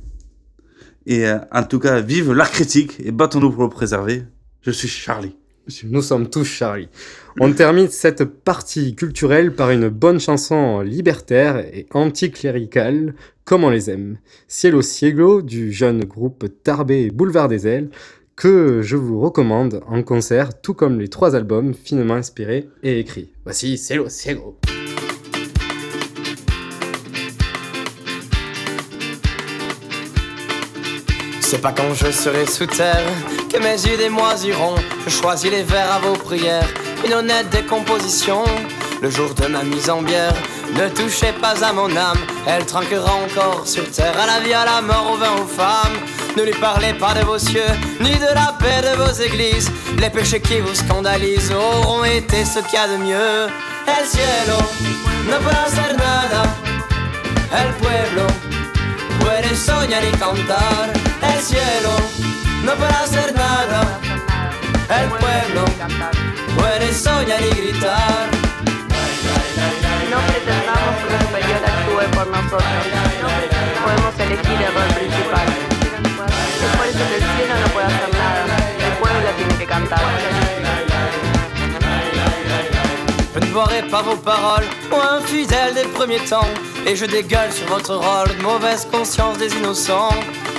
Et en tout cas, vive l'art critique et battons-nous pour le préserver. Je suis Charlie. Nous sommes tous Charlie. On termine cette partie culturelle par une bonne chanson libertaire et anticléricale, comme on les aime. Cielo Cielo du jeune groupe Tarbé Boulevard des Ailes, que je vous recommande en concert, tout comme les trois albums finement inspirés et écrits. Voici Cielo Cielo. C'est pas quand je serai sous terre que mes idées moisiront. Je choisis les vers à vos prières, une honnête décomposition. Le jour de ma mise en bière, ne touchez pas à mon âme, elle trinquera encore sur terre. À la vie, à la mort, au vin, aux femmes. Ne lui parlez pas de vos cieux, ni de la paix de vos églises. Les péchés qui vous scandalisent auront été ce qu'il y a de mieux. El cielo no puede hacer nada, el pueblo puede soñar y cantar. El cielo no puede hacer nada. El pueblo puede soñar y gritar. No pretendamos que un superior actúe por nosotros. Podemos elegir el rol principal. Es el cielo no puede hacer nada. El pueblo tiene que cantar. Je ne boirai pas vos paroles, moi infidèle des premiers temps. Et je dégueule sur votre rôle mauvaise conscience des innocents.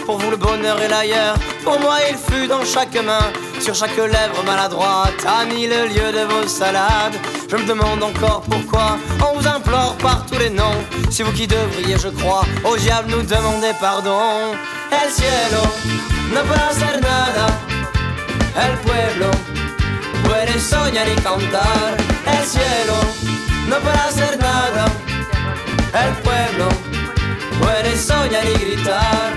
Pour vous le bonheur est l'ailleurs, pour moi il fut dans chaque main, sur chaque lèvre maladroite, à mille lieues de vos salades. Je me demande encore pourquoi on vous implore par tous les noms. C'est vous qui devriez, je crois, au diable nous demander pardon. El cielo no puede hacer nada, el pueblo puede soñar y cantar. El cielo no puede hacer nada. El pueblo puede soñar y gritar.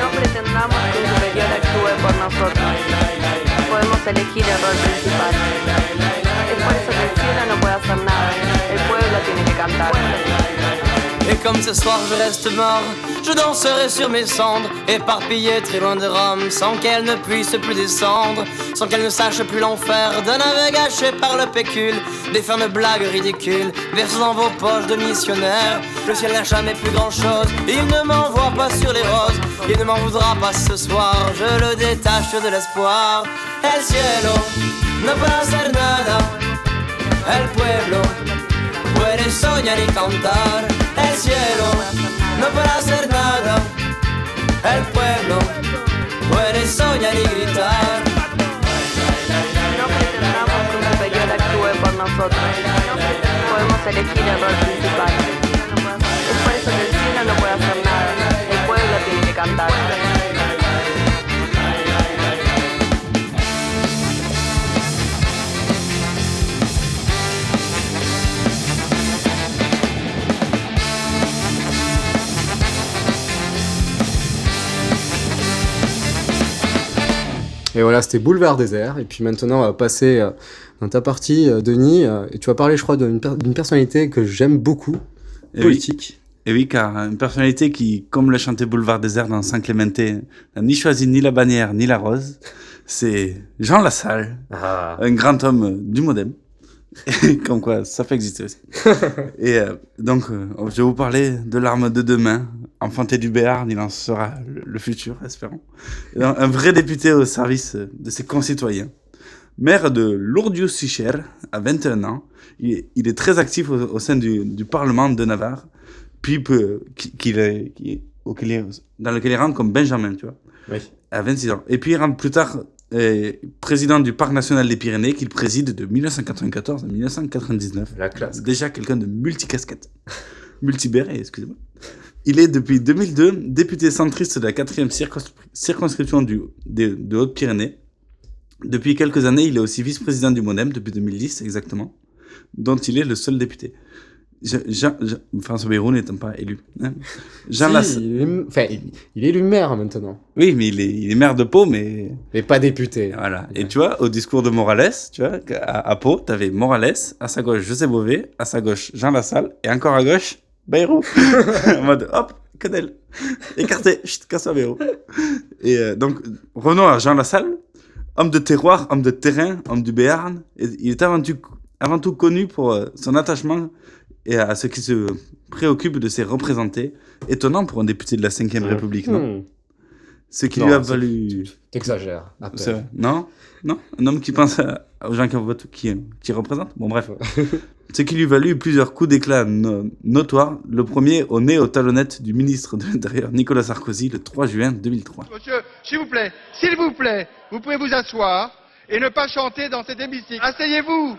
No pretendamos que un superior actúe por nosotros. Podemos elegir el rol principal. Es por eso que el cielo no puede hacer nada. El pueblo tiene que cantar. Comme ce soir je reste mort, je danserai sur mes cendres, éparpillées très loin de Rome, sans qu'elle ne puisse plus descendre, sans qu'elle ne sache plus l'enfer d'un aveu gâché par le pécule, des de blagues ridicules, versées dans vos poches de missionnaires. Le ciel n'a jamais plus grand chose, il ne m'envoie pas sur les roses, il ne m'en voudra pas ce soir, je le détache de l'espoir. El cielo no hacer nada, el pueblo puede soñar y cantar. El cielo no puede hacer nada. El pueblo puede soñar y gritar. No pretendamos que un superior actúe por nosotros. Podemos elegir el rol principal. Es por eso que el cielo no puede hacer nada. El pueblo tiene que cantar. Et voilà, c'était Boulevard Désert. Et puis maintenant, on va passer euh, dans ta partie, euh, Denis. euh, et tu vas parler, je crois, d'une per- d'une personnalité que j'aime beaucoup, Et politique. Oui. Et oui, car une personnalité qui, comme le chantait Boulevard Désert dans Saint Clémenté, n'a ni choisi ni la bannière ni la rose, c'est Jean Lassalle, un grand homme du modem. comme quoi, ça peut exister aussi. Et donc, je vais vous parler de l'arme de demain. Enfanté du Béarn, il en sera le, futur, espérons. Un vrai député au service euh, de ses concitoyens. Maire de Lourdius-Sicher, à 21 ans, il est, il est très actif au, au sein du, du Parlement de Navarre, puis qu'il est, il est- dans lequel il rentre comme Benjamin, tu vois, Oui. à 26 ans. Et puis il rentre plus tard euh, président du Parc national des Pyrénées, qu'il préside de 1994 à 1999. La classe. Déjà quelqu'un de multicasquette. Multibéré, excusez-moi. Il est depuis 2002 député centriste de la 4e circons- circonscription du, de, de Haute-Pyrénées. Depuis quelques années, il est aussi vice-président du MONEM, depuis 2010 exactement. dont il est le seul député. Jean, Jean- Jean- François Bayrou n'étant pas élu. hein. Jean Si, il est, enfin, il, il est élu maire maintenant. Oui, mais il est, il est maire de Pau, mais. Mais pas député. Voilà. Et tu vois, au discours de Morales, tu vois, à, à Pau, t'avais Morales, à sa gauche José Bové, à sa gauche Jean Lassalle, et encore à gauche, Bayrou. en mode, hop, dalle. Écarté, chut, casse Bayrou. Et euh, donc, revenons à Jean Lassalle, homme de terroir, homme de terrain, homme du Béarn. Et il est avant tout, avant tout connu pour euh, son attachement et à ce qui se préoccupe de ses représentés. Étonnant pour un député de la Ve République, non? Hmm. Ce qui Non, lui a valu. T'exagères. Non? Non? Un homme qui pense à- aux gens qui, qui, qui représente? Bon, bref. Ce qui lui valut plusieurs coups d'éclat no- notoires. Le premier au nez aux talonnettes du ministre de l'Intérieur Nicolas Sarkozy le 3 juin 2003. Monsieur, s'il vous plaît, s'il vous plaît, vous pouvez vous asseoir et ne pas chanter dans cet hémicycle. Asseyez-vous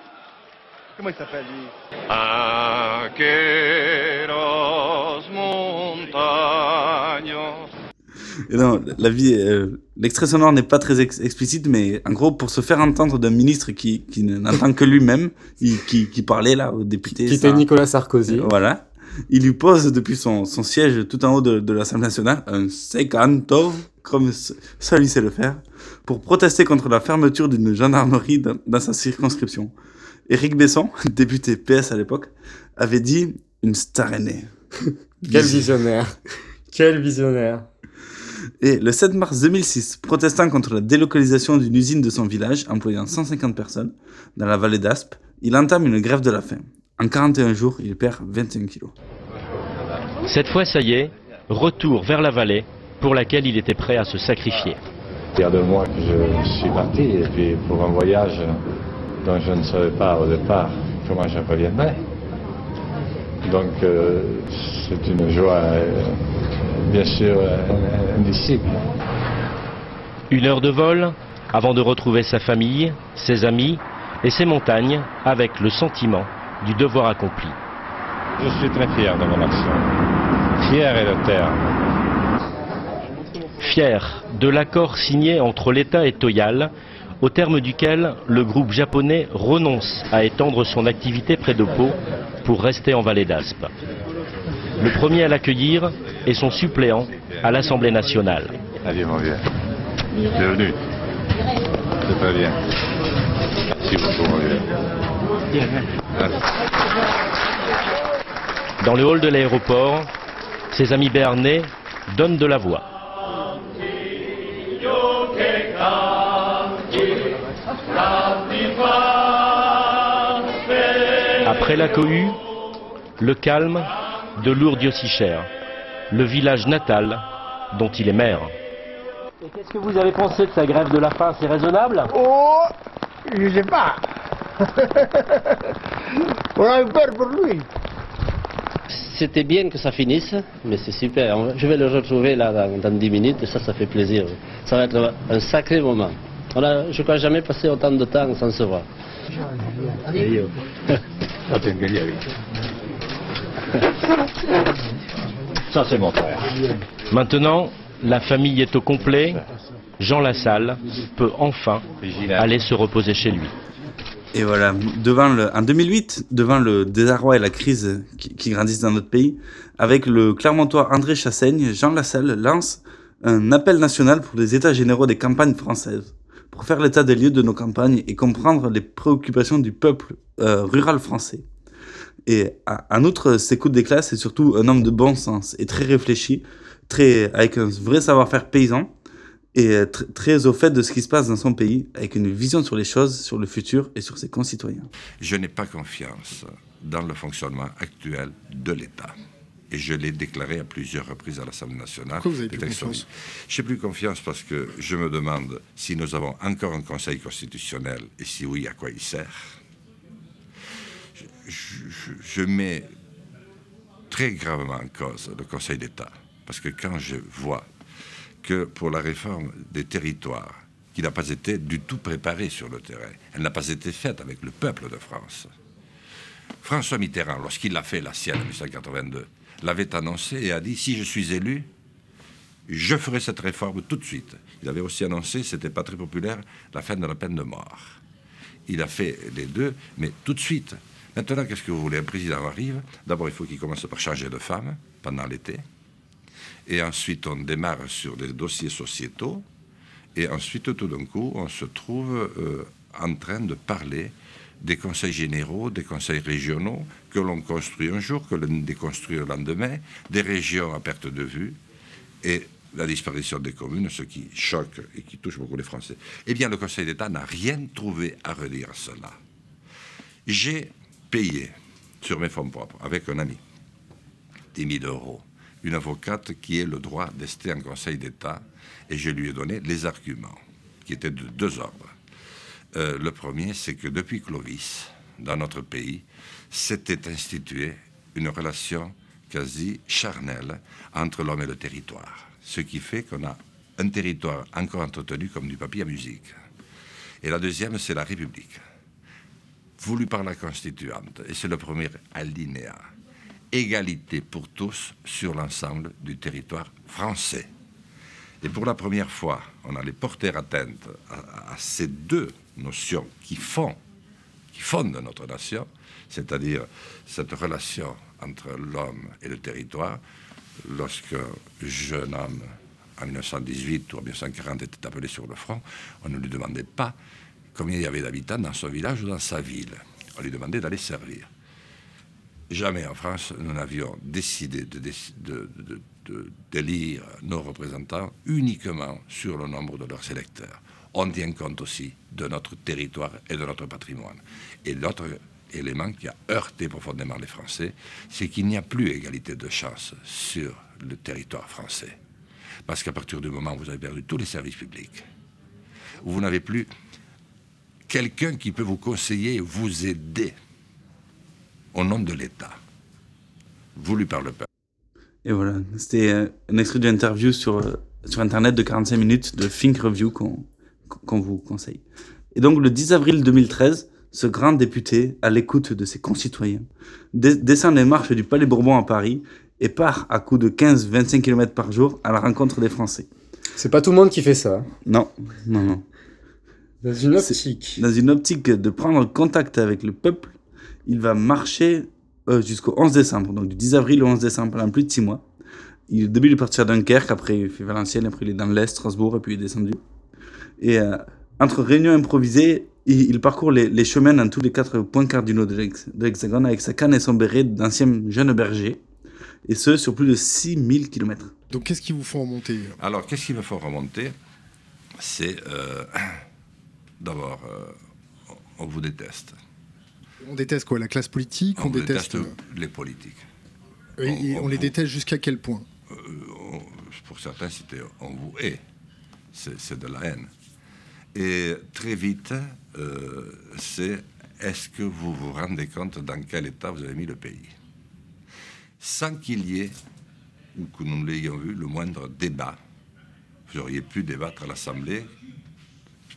Comment il s'appelle lui? Aqueros. Non, la vie, euh, l'extrait sonore n'est pas très ex- explicite, mais en gros, pour se faire entendre d'un ministre qui, qui n'entend que lui-même, qui, qui parlait là au député. Qui était ça- Nicolas Sarkozy. Voilà. Il lui pose depuis son, son siège tout en haut de, de l'Assemblée nationale un secanto, comme seul il sait le faire, pour protester contre la fermeture d'une gendarmerie dans, dans sa circonscription. Éric Besson, député PS à l'époque, avait dit une star aînée. Quel visionnaire. Quel visionnaire. Et le 7 mars 2006, protestant contre la délocalisation d'une usine de son village, employant 150 personnes, dans la vallée d'Aspe, il entame une grève de la faim. En 41 jours, il perd 21 kilos. Cette fois, ça y est, retour vers la vallée pour laquelle il était prêt à se sacrifier. Il y a deux mois que je suis parti et puis pour un voyage dont je ne savais pas au départ comment je reviendrais. Donc euh, c'est une joie, euh, bien sûr, euh, indicible. Une heure de vol avant de retrouver sa famille, ses amis et ses montagnes avec le sentiment du devoir accompli. Je suis très fier de mon action. Fier est le terme. Fier de l'accord signé entre l'État et Toyal, au terme duquel le groupe japonais renonce à étendre son activité près de Pau pour rester en vallée d'Aspe. Le premier à l'accueillir est son suppléant à l'Assemblée nationale. Adieu mon vieux. Bienvenue. C'est très bien. Merci beaucoup mon vieux. Dans le hall de l'aéroport, ses amis béarnais donnent de la voix. Après la cohue, le calme de Lourdes-Diocicère, le village natal dont il est maire. Et qu'est-ce que vous avez pensé de sa grève de la faim? C'est raisonnable? Oh, je sais pas. On a eu peur pour lui. C'était bien que ça finisse, mais c'est super. Je vais le retrouver là dans, dans 10 minutes et ça, ça fait plaisir. Ça va être un sacré moment. On a, je crois, jamais passé autant de temps sans se voir. Ça c'est mon frère. Maintenant, la famille est au complet. Jean Lassalle peut enfin aller se reposer chez lui. Et voilà, devant le, en 2008, devant le désarroi et la crise qui, qui grandissent dans notre pays, avec le Clermontois André Chassaigne, Jean Lassalle lance un appel national pour les états généraux des campagnes françaises, pour faire l'état des lieux de nos campagnes et comprendre les préoccupations du peuple euh, rural français. Et en outre, ces coups d'éclat, c'est surtout un homme de bon sens et très réfléchi, très, avec un vrai savoir-faire paysan, et tr- très au fait de ce qui se passe dans son pays, avec une vision sur les choses, sur le futur et sur ses concitoyens. Je n'ai pas confiance dans le fonctionnement actuel de l'État. Et je l'ai déclaré à plusieurs reprises à l'Assemblée nationale. Pourquoi vous avez plus confiance J'ai plus confiance parce que je me demande si nous avons encore un Conseil constitutionnel et si oui, à quoi il sert. Je, je- je- je mets très gravement en cause le Conseil d'État. Parce que quand je vois que pour la réforme des territoires, qui n'a pas été du tout préparée sur le terrain, elle n'a pas été faite avec le peuple de France. François Mitterrand, lorsqu'il a fait la sienne en 1982, l'avait annoncé et a dit si je suis élu, je ferai cette réforme tout de suite. Il avait aussi annoncé, c'était pas très populaire, la fin de la peine de mort. Il a fait les deux, mais tout de suite. Maintenant, qu'est-ce que vous voulez? Un président arrive, d'abord il faut qu'il commence par changer de femme pendant l'été, et ensuite on démarre sur des dossiers sociétaux, et ensuite tout d'un coup on se trouve euh, en train de parler des conseils généraux, des conseils régionaux, que l'on construit un jour, que l'on déconstruit le lendemain, des régions à perte de vue, et la disparition des communes, ce qui choque et qui touche beaucoup les Français. Eh bien, le Conseil d'État n'a rien trouvé à redire à cela. J'ai payé sur mes fonds propres, avec un ami, 10 000 euros, une avocate qui ait le droit d'ester en Conseil d'État, et je lui ai donné les arguments, qui étaient de deux ordres. Euh, le premier, c'est que depuis Clovis, dans notre pays, s'était instituée une relation quasi charnelle entre l'homme et le territoire. Ce qui fait qu'on a un territoire encore entretenu comme du papier à musique. Et la deuxième, c'est la République, voulue par la Constituante. Et c'est le premier alinéa. Égalité pour tous sur l'ensemble du territoire français. Et pour la première fois, on allait porter atteinte à, à ces deux notions qui font, qui fondent notre nation, c'est-à-dire cette relation entre l'homme et le territoire. Lorsque jeune homme, en 1918 ou en 1940, était appelé sur le front, on ne lui demandait pas combien il y avait d'habitants dans son village ou dans sa ville. On lui demandait d'aller servir. Jamais en France, nous n'avions décidé de, de, d'élire nos représentants uniquement sur le nombre de leurs électeurs. On tient compte aussi de notre territoire et de notre patrimoine. Et l'autre élément qui a heurté profondément les Français, c'est qu'il n'y a plus égalité de chance sur le territoire français. Parce qu'à partir du moment où vous avez perdu tous les services publics, vous n'avez plus quelqu'un qui peut vous conseiller, vous aider au nom de l'État, voulu par le peuple. Et voilà, c'était euh, un extrait d'une interview sur, euh, sur Internet de 45 minutes de Think Review qu'on qu'on vous conseille. Et donc le 10 avril 2013, ce grand député, à l'écoute de ses concitoyens, descend les marches du Palais Bourbon à Paris et part à coup de 15-25 km par jour à la rencontre des Français. C'est pas tout le monde qui fait ça. Non, non, non. Dans une optique. Dans une optique de prendre contact avec le peuple, il va marcher euh, jusqu'au 11 décembre, donc du 10 avril au 11 décembre, pendant plus de 6 mois. Il, au début, il est parti à Dunkerque, après il fait Valenciennes, après il est dans l'Est, Strasbourg, et puis il est descendu. Et euh, entre réunions improvisées, il, il parcourt les, les, chemins dans tous les quatre points cardinaux de l'Hexagone avec sa canne et son béret d'ancien jeune berger, et ce sur plus de 6000 km. Donc qu'est-ce qui vous fait remonter? Alors qu'est-ce qui me fait remonter? C'est euh, d'abord, euh, on vous déteste. On déteste quoi? La classe politique? On, on déteste, déteste les politiques. Et, et on, on, les déteste jusqu'à quel point? Euh, Pour certains, c'était on vous hait. C'est de la haine. Et très vite, euh, c'est est-ce que vous vous rendez compte dans quel état vous avez mis le pays? Sans qu'il y ait, ou que nous l'ayons vu, le moindre débat. Vous auriez pu débattre à l'Assemblée.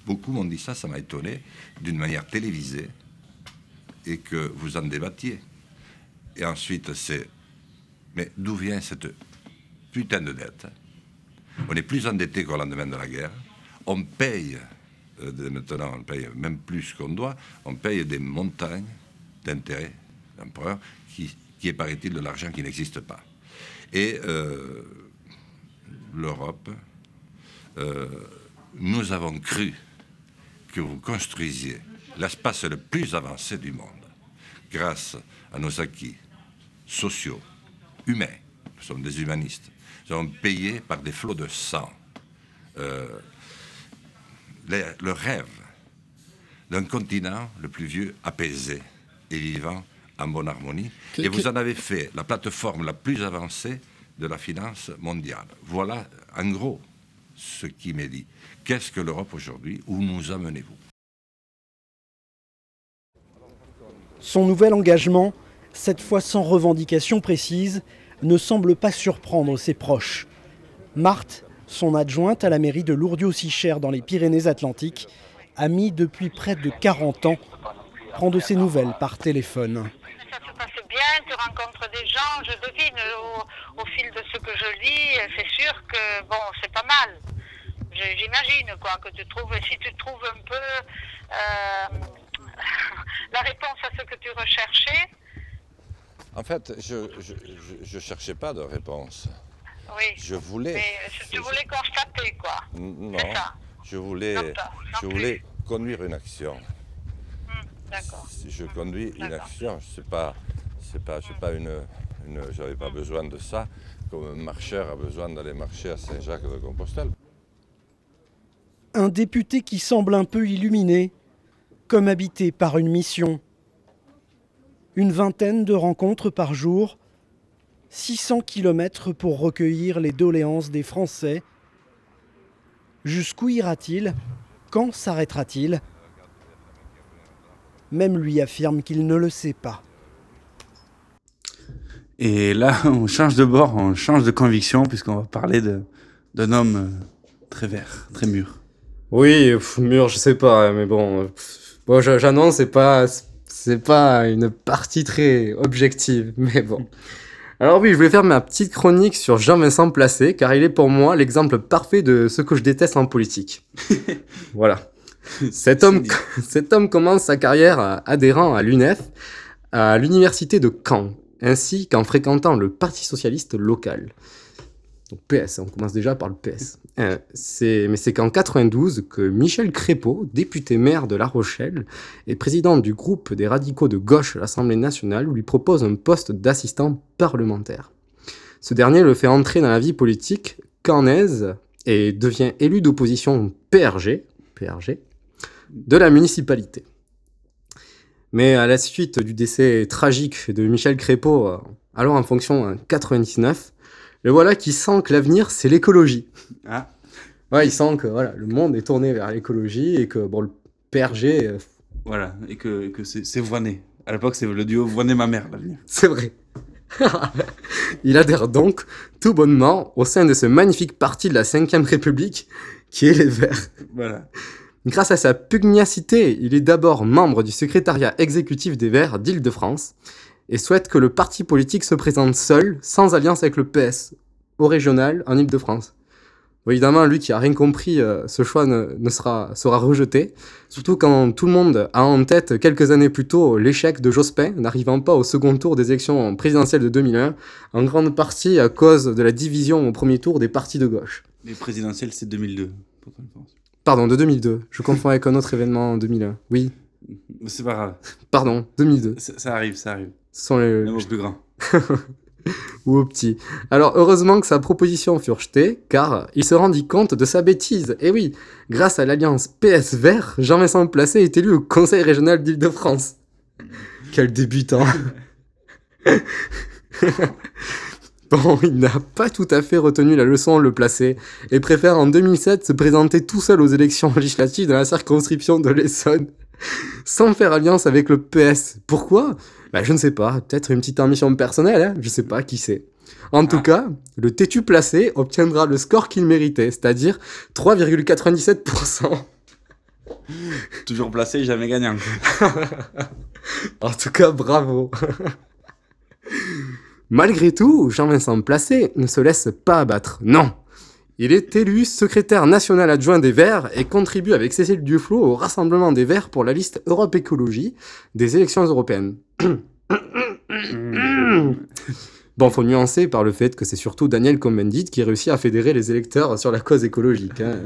Beaucoup m'ont dit ça, ça m'a étonné, d'une manière télévisée, et que vous en débattiez. Et ensuite, c'est. Mais d'où vient cette putain de dette? On est plus endetté qu'au lendemain de la guerre. On paye euh, maintenant, on paye même plus qu'on doit, on paye des montagnes d'intérêts d'emprunt qui, qui est, paraît-il, de l'argent qui n'existe pas. Et euh, l'Europe, euh, nous avons cru que vous construisiez l'espace le plus avancé du monde grâce à nos acquis sociaux, humains. Nous sommes des humanistes. Nous sommes payés par des flots de sang. Le rêve d'un continent le plus vieux apaisé et vivant en bonne harmonie. Et vous en avez fait la plateforme la plus avancée de la finance mondiale. Voilà, en gros, ce qui m'est dit. Qu'est-ce que l'Europe aujourd'hui? Où nous amenez-vous? Son nouvel engagement, cette fois sans revendication précise, ne semble pas surprendre ses proches. Marthe son adjointe à la mairie de Lourdes-Sichère dans les Pyrénées-Atlantiques, amie depuis près de 40 ans, prend de ses nouvelles par téléphone. Ça se passe bien, tu rencontres des gens, je devine au, au fil de ce que je lis, c'est sûr que bon, c'est pas mal. J'imagine quoi, que tu trouves, si tu trouves un peu euh, la réponse à ce que tu recherchais. En fait, je je, cherchais pas de réponse. Oui. Je voulais. Mais tu voulais constater, quoi. Non. Je voulais, je voulais conduire une action. Hmm, d'accord. Si je conduis une action, c'est pas, c'est pas, une, une j'avais pas besoin de ça comme un marcheur a besoin d'aller marcher à Saint-Jacques de Compostelle. Un député qui semble un peu illuminé, comme habité par une mission. Une vingtaine de rencontres par jour, 600 kilomètres pour recueillir les doléances des Français. Jusqu'où ira-t-il? Quand s'arrêtera-t-il? Même lui affirme qu'il ne le sait pas. Et là, on change de bord, on change de conviction, puisqu'on va parler d'un homme euh, très vert, très mûr. Oui, mûr, je sais pas, mais bon, bon j'annonce, c'est pas, c'est pas une partie très objective, mais bon. Alors oui, je vais faire ma petite chronique sur Jean-Vincent Placé, car il est pour moi l'exemple parfait de ce que je déteste en politique. voilà. Cet homme, cet homme commence sa carrière adhérent à l'UNEF, à l'université de Caen, ainsi qu'en fréquentant le Parti socialiste local. Donc PS, on commence déjà par le PS. Euh, mais c'est qu'en 92 que Michel Crépeau, député maire de La Rochelle et président du groupe des radicaux de gauche à l'Assemblée nationale, lui propose un poste d'assistant parlementaire. Ce dernier le fait entrer dans la vie politique caennaise et devient élu d'opposition PRG, PRG de la municipalité. Mais à la suite du décès tragique de Michel Crépeau, euh, alors en fonction en 99, le voilà qui sent que l'avenir, c'est l'écologie. Ah. Ouais, il sent que voilà, le monde est tourné vers l'écologie et que bon, le PRG. Euh, voilà, et que, que c'est Voinet. À l'époque, c'est le duo Voinet-ma mère, l'avenir. C'est vrai. il adhère donc tout bonnement au sein de ce magnifique parti de la 5ème République qui est les Verts. Voilà. Grâce à sa pugnacité, il est d'abord membre du secrétariat exécutif des Verts d'Île-de-France et souhaite que le parti politique se présente seul, sans alliance avec le PS, au régional, en Île-de-France. évidemment, lui qui a rien compris, euh, ce choix ne, sera, sera rejeté, surtout quand tout le monde a en tête quelques années plus tôt l'échec de Jospin, n'arrivant pas au second tour des élections présidentielles de 2001, en grande partie à cause de la division au premier tour des partis de gauche. Les présidentielles, c'est 2002, Pardon, de 2002. Je confonds avec un autre événement en 2001. Oui. C'est pas grave. Pardon, 2002. Ça, arrive, ça arrive. Ce sont les... Plus grand. Ou au petit. Alors heureusement que sa proposition fut rejetée, car il se rendit compte de sa bêtise. Et oui, grâce à l'alliance PS Vert, Jean-Vincent Placé est élu au Conseil régional d'Île-de-France. Quel débutant Bon, il n'a pas tout à fait retenu la leçon le placer et préfère en 2007 se présenter tout seul aux élections législatives dans la circonscription de l'Essonne sans faire alliance avec le PS. Pourquoi? Bah, Je ne sais pas, peut-être une petite ambition personnelle, hein je sais pas, qui sait. En tout ah. cas, le têtu placé obtiendra le score qu'il méritait, c'est-à-dire 3,97%. Toujours placé, jamais gagnant. en tout cas, bravo. Malgré tout, Jean-Vincent Placé ne se laisse pas abattre. Non Il est élu secrétaire national adjoint des Verts et contribue avec Cécile Duflot au Rassemblement des Verts pour la liste Europe Écologie des élections européennes. Bon, faut nuancer par le fait que c'est surtout Daniel Combendit qui réussit à fédérer les électeurs sur la cause écologique. Hein.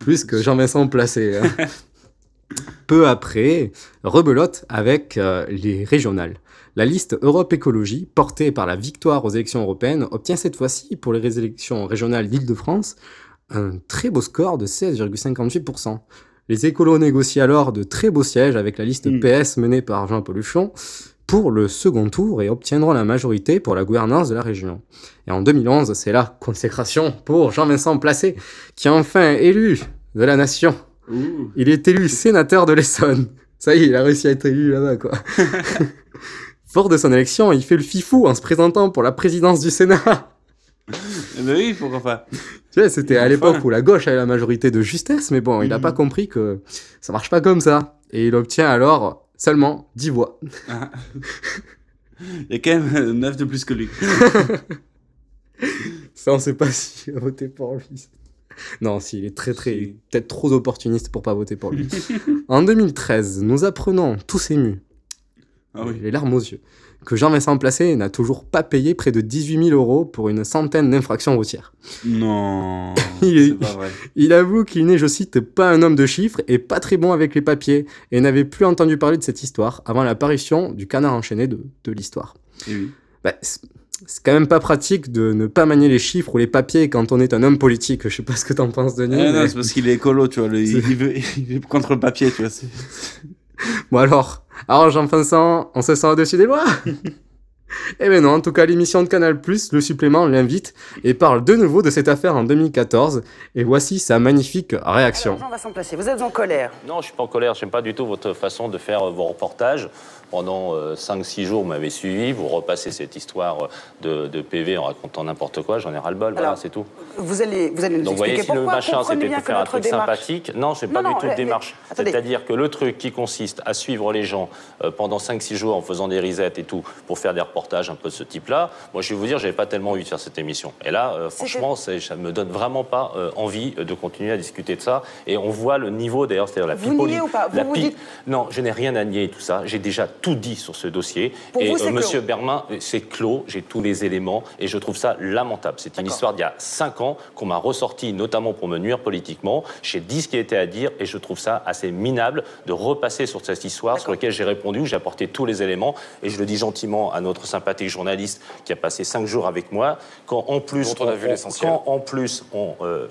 Plus que Jean-Vincent Placé. Hein. Peu après, rebelote avec euh, les régionales. La liste Europe Écologie, portée par la victoire aux élections européennes, obtient cette fois-ci, pour les élections régionales d'Île-de-France, un très beau score de 16,58%. Les écolos négocient alors de très beaux sièges avec la liste hmm. PS menée par Jean Poluchon pour le second tour et obtiendront la majorité pour la gouvernance de la région. Et en 2011, c'est la consécration pour Jean-Vincent Placé, qui est enfin élu de la nation. Il est élu sénateur de l'Essonne. Ça y est, il a réussi à être élu là-bas, quoi. Fort de son élection, il fait le fifou en se présentant pour la présidence du Sénat. Ben oui, pourquoi pas. Tu sais, c'était à l'époque où la gauche avait la majorité de justesse, mais bon, il n'a pas compris que ça marche pas comme ça. Et il obtient alors seulement 10 voix. Ah. Il y a quand même 9 de plus que lui. ça, on sait pas si il a voté pour lui. Non, si, il est très très, peut-être trop opportuniste pour pas voter pour lui. en 2013, nous apprenons, tous émus, Ah oui. les larmes aux yeux, que Jean-Vincent Placé n'a toujours pas payé près de 18 000 euros pour une centaine d'infractions routières. Non. Il, pas vrai. il avoue qu'il n'est, je cite, pas un homme de chiffres et pas très bon avec les papiers et n'avait plus entendu parler de cette histoire avant l'apparition du canard enchaîné de, de l'histoire. Eh oui. Bah, c'est quand même pas pratique de ne pas manier les chiffres ou les papiers quand on est un homme politique. Je sais pas ce que t'en penses, Denis. Eh non, c'est parce qu'il est écolo, tu vois. le- il veut, il est contre le papier, tu vois. Bon alors, alors Jean-Vincent, on se sent au-dessus des lois Eh ben non, en tout cas, l'émission de Canal+, le supplément, l'invite et parle de nouveau de cette affaire en 2014. Et voici sa magnifique réaction. Jean Vincent Placé, vous êtes en colère? Non, je suis pas en colère. J'aime pas du tout votre façon de faire euh, vos reportages. Pendant 5-6 jours, vous m'avez suivi. Vous repassez cette histoire euh, de, de PV en racontant n'importe quoi. J'en ai ras-le-bol. Voilà, c'est tout. Vous allez, vous allez nous Donc, vous voyez, expliquer si le machin, c'était pour faire un truc démarche- sympathique. Non, c'est pas non, du tout de démarche. C'est-à-dire que le truc qui consiste à suivre les gens euh, pendant 5-6 jours en faisant des risettes et tout, pour faire des reportages un peu de ce type-là, moi, je vais vous dire, j'avais pas tellement envie de faire cette émission. Et là, euh, franchement, ça me donne vraiment pas euh, envie de continuer à discuter de ça. Et on voit le niveau, d'ailleurs, c'est-à-dire la Vous niez ou pas? Vous la vous dites- Non, je n'ai rien à nier tout ça. J'ai déjà tout dit sur ce dossier. Pour et vous, clos. Monsieur Bermin, euh, c'est clos. J'ai tous les éléments et je trouve ça lamentable. C'est une histoire d'il y a 5 ans qu'on m'a ressorti, notamment pour me nuire politiquement. J'ai dit ce qui était à dire et je trouve ça assez minable de repasser sur cette histoire sur laquelle j'ai répondu, j'ai apporté tous les éléments et je le dis gentiment à notre sympathique journaliste qui a passé 5 jours avec moi. Quand en plus, on a vu l'essentiel. quand en plus on euh,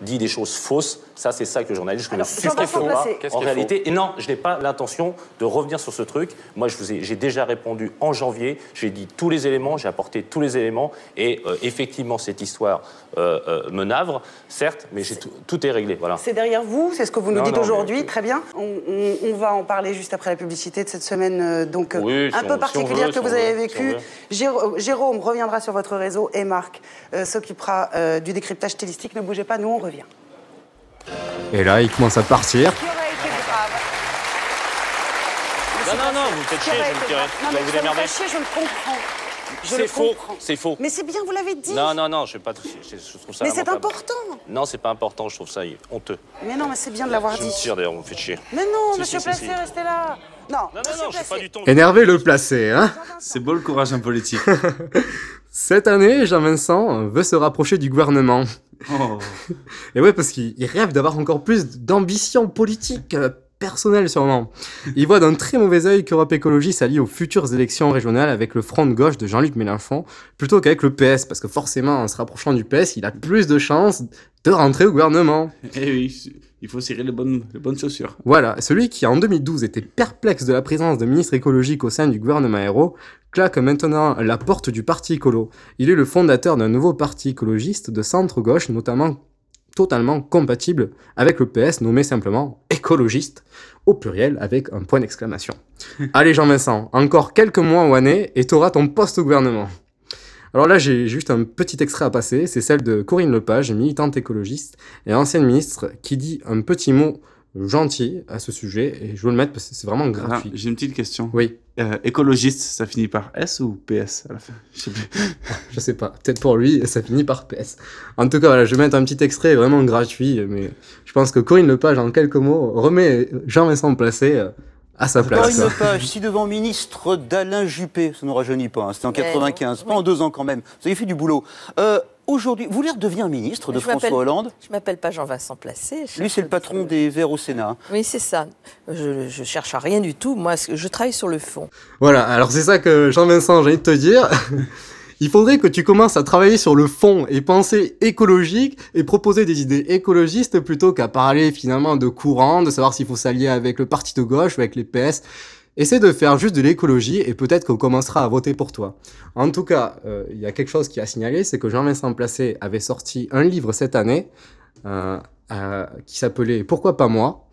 dit des choses fausses, ça c'est ça que le journaliste ne supporte pas en réalité. Et non, je n'ai pas l'intention de revenir sur ce truc. Moi, je vous ai, j'ai déjà répondu en janvier. J'ai dit tous les éléments, j'ai apporté tous les éléments. Et euh, effectivement, cette histoire euh, euh, me navre, certes, mais j'ai tout, tout est réglé. Voilà. C'est derrière vous, c'est ce que vous nous Non, dites non, aujourd'hui, très bien. On, on- on va en parler juste après la publicité de cette semaine, euh, donc euh, Oui, si un on- peu si particulière veut, que si vous avez vécue. si Jérôme reviendra sur votre réseau et Marc euh, s'occupera euh, du décryptage stylistique. Ne bougez pas, nous on revient. Et là, il commence à partir. Non, non, non, vous me faites chier, je me dirais. Non, Vous mais vous fait chier, je le comprends. Je C'est faux, c'est faux. Mais c'est bien, vous l'avez dit. Non, non, non, je, pas, je, je trouve ça Mais c'est important. Non, c'est pas important, je trouve ça honteux. Mais non, mais c'est bien de l'avoir Je dit. me tire d'ailleurs, vous me faites chier. Mais non, Si, monsieur si, si, Placé, si. restez là. Non, Non, non, je suis pas du tout. Énervé le placé, hein C'est beau le courage en politique. Cette année, Jean-Vincent veut se rapprocher du gouvernement. Oh. Et ouais, parce qu'il il rêve d'avoir encore plus d'ambition politique, euh, personnelle sûrement. Il voit d'un très mauvais œil qu'Europe Écologie s'allie aux futures élections régionales avec le front de gauche de Jean-Luc Mélenchon, plutôt qu'avec le PS, parce que forcément, en se rapprochant du PS, il a plus de chances de rentrer au gouvernement. Eh oui, il faut serrer les bonnes, les bonnes chaussures. Voilà, celui qui en 2012 était perplexe de la présence de ministres écologiques au sein du gouvernement Aéro, claque maintenant la porte du parti écolo. Il est le fondateur d'un nouveau parti écologiste de centre-gauche, notamment totalement compatible avec le PS, nommé simplement écologiste, au pluriel avec un point d'exclamation. Allez Jean-Vincent, encore quelques mois ou années et t'auras ton poste au gouvernement. Alors là, j'ai juste un petit extrait à passer, c'est celle de Corinne Lepage, militante écologiste et ancienne ministre, qui dit un petit mot gentil à ce sujet, et je veux le mettre parce que c'est vraiment Ah, gratuit. J'ai une petite question. Oui. Euh, écologiste, ça finit par S ou PS à la fin? Je sais plus. Je sais pas, peut-être pour lui, ça finit par PS. En tout cas, voilà, je vais mettre un petit extrait vraiment gratuit, mais je pense que Corinne Lepage, en quelques mots, remet Jean-Vincent Placé euh, à sa place. Corinne quoi. Lepage, si devant ministre d'Alain Juppé, ça ne rajeunit pas, hein, c'était en Eh, 95, pas en deux ans quand même, vous avez fait du boulot. Euh, Aujourd'hui, vous voulez redevenir ministre de Je François Hollande? Je m'appelle pas Jean-Vincent Placé. je Lui, c'est le patron des Verts au Sénat. Oui, c'est ça. Je, je cherche à rien du tout. Moi, je travaille sur le fond. Voilà, alors c'est ça que Jean-Vincent, j'ai envie de te dire. Il faudrait que tu commences à travailler sur le fond et penser écologique et proposer des idées écologistes plutôt qu'à parler finalement de courant, de savoir s'il faut s'allier avec le parti de gauche avec les PS. Essaie de faire juste de l'écologie et peut-être qu'on commencera à voter pour toi. En tout cas, euh, il y a quelque chose qui a signalé, c'est que Jean-Vincent Placé avait sorti un livre cette année euh, euh, qui s'appelait Pourquoi pas moi?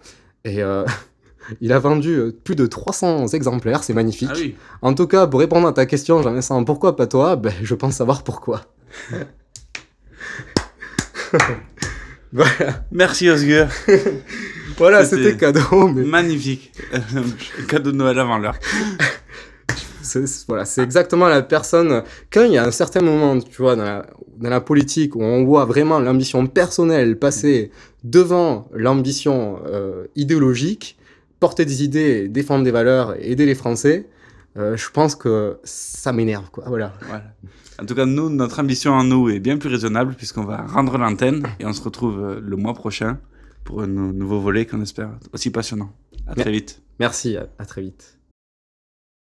Et il a vendu euh, plus de 300 exemplaires, c'est magnifique. Ah oui. En tout cas, pour répondre à ta question, Jean-Vincent, pourquoi pas toi? Ben, Je pense savoir pourquoi. voilà. Merci Osgur. Voilà, c'était cadeau. Mais... Magnifique. cadeau de Noël avant l'heure. voilà, c'est exactement la personne. Quand il y a un certain moment, tu vois, dans la, dans la politique où on voit vraiment l'ambition personnelle passer devant l'ambition euh, idéologique, porter des idées, défendre des valeurs, aider les Français, euh, je pense que ça m'énerve, quoi. Voilà. Voilà. En tout cas, nous, notre ambition en nous est bien plus raisonnable puisqu'on va rendre l'antenne et on se retrouve euh, le mois prochain pour un nou- nouveau volet qu'on espère aussi passionnant. À très vite. Merci, à- à très vite.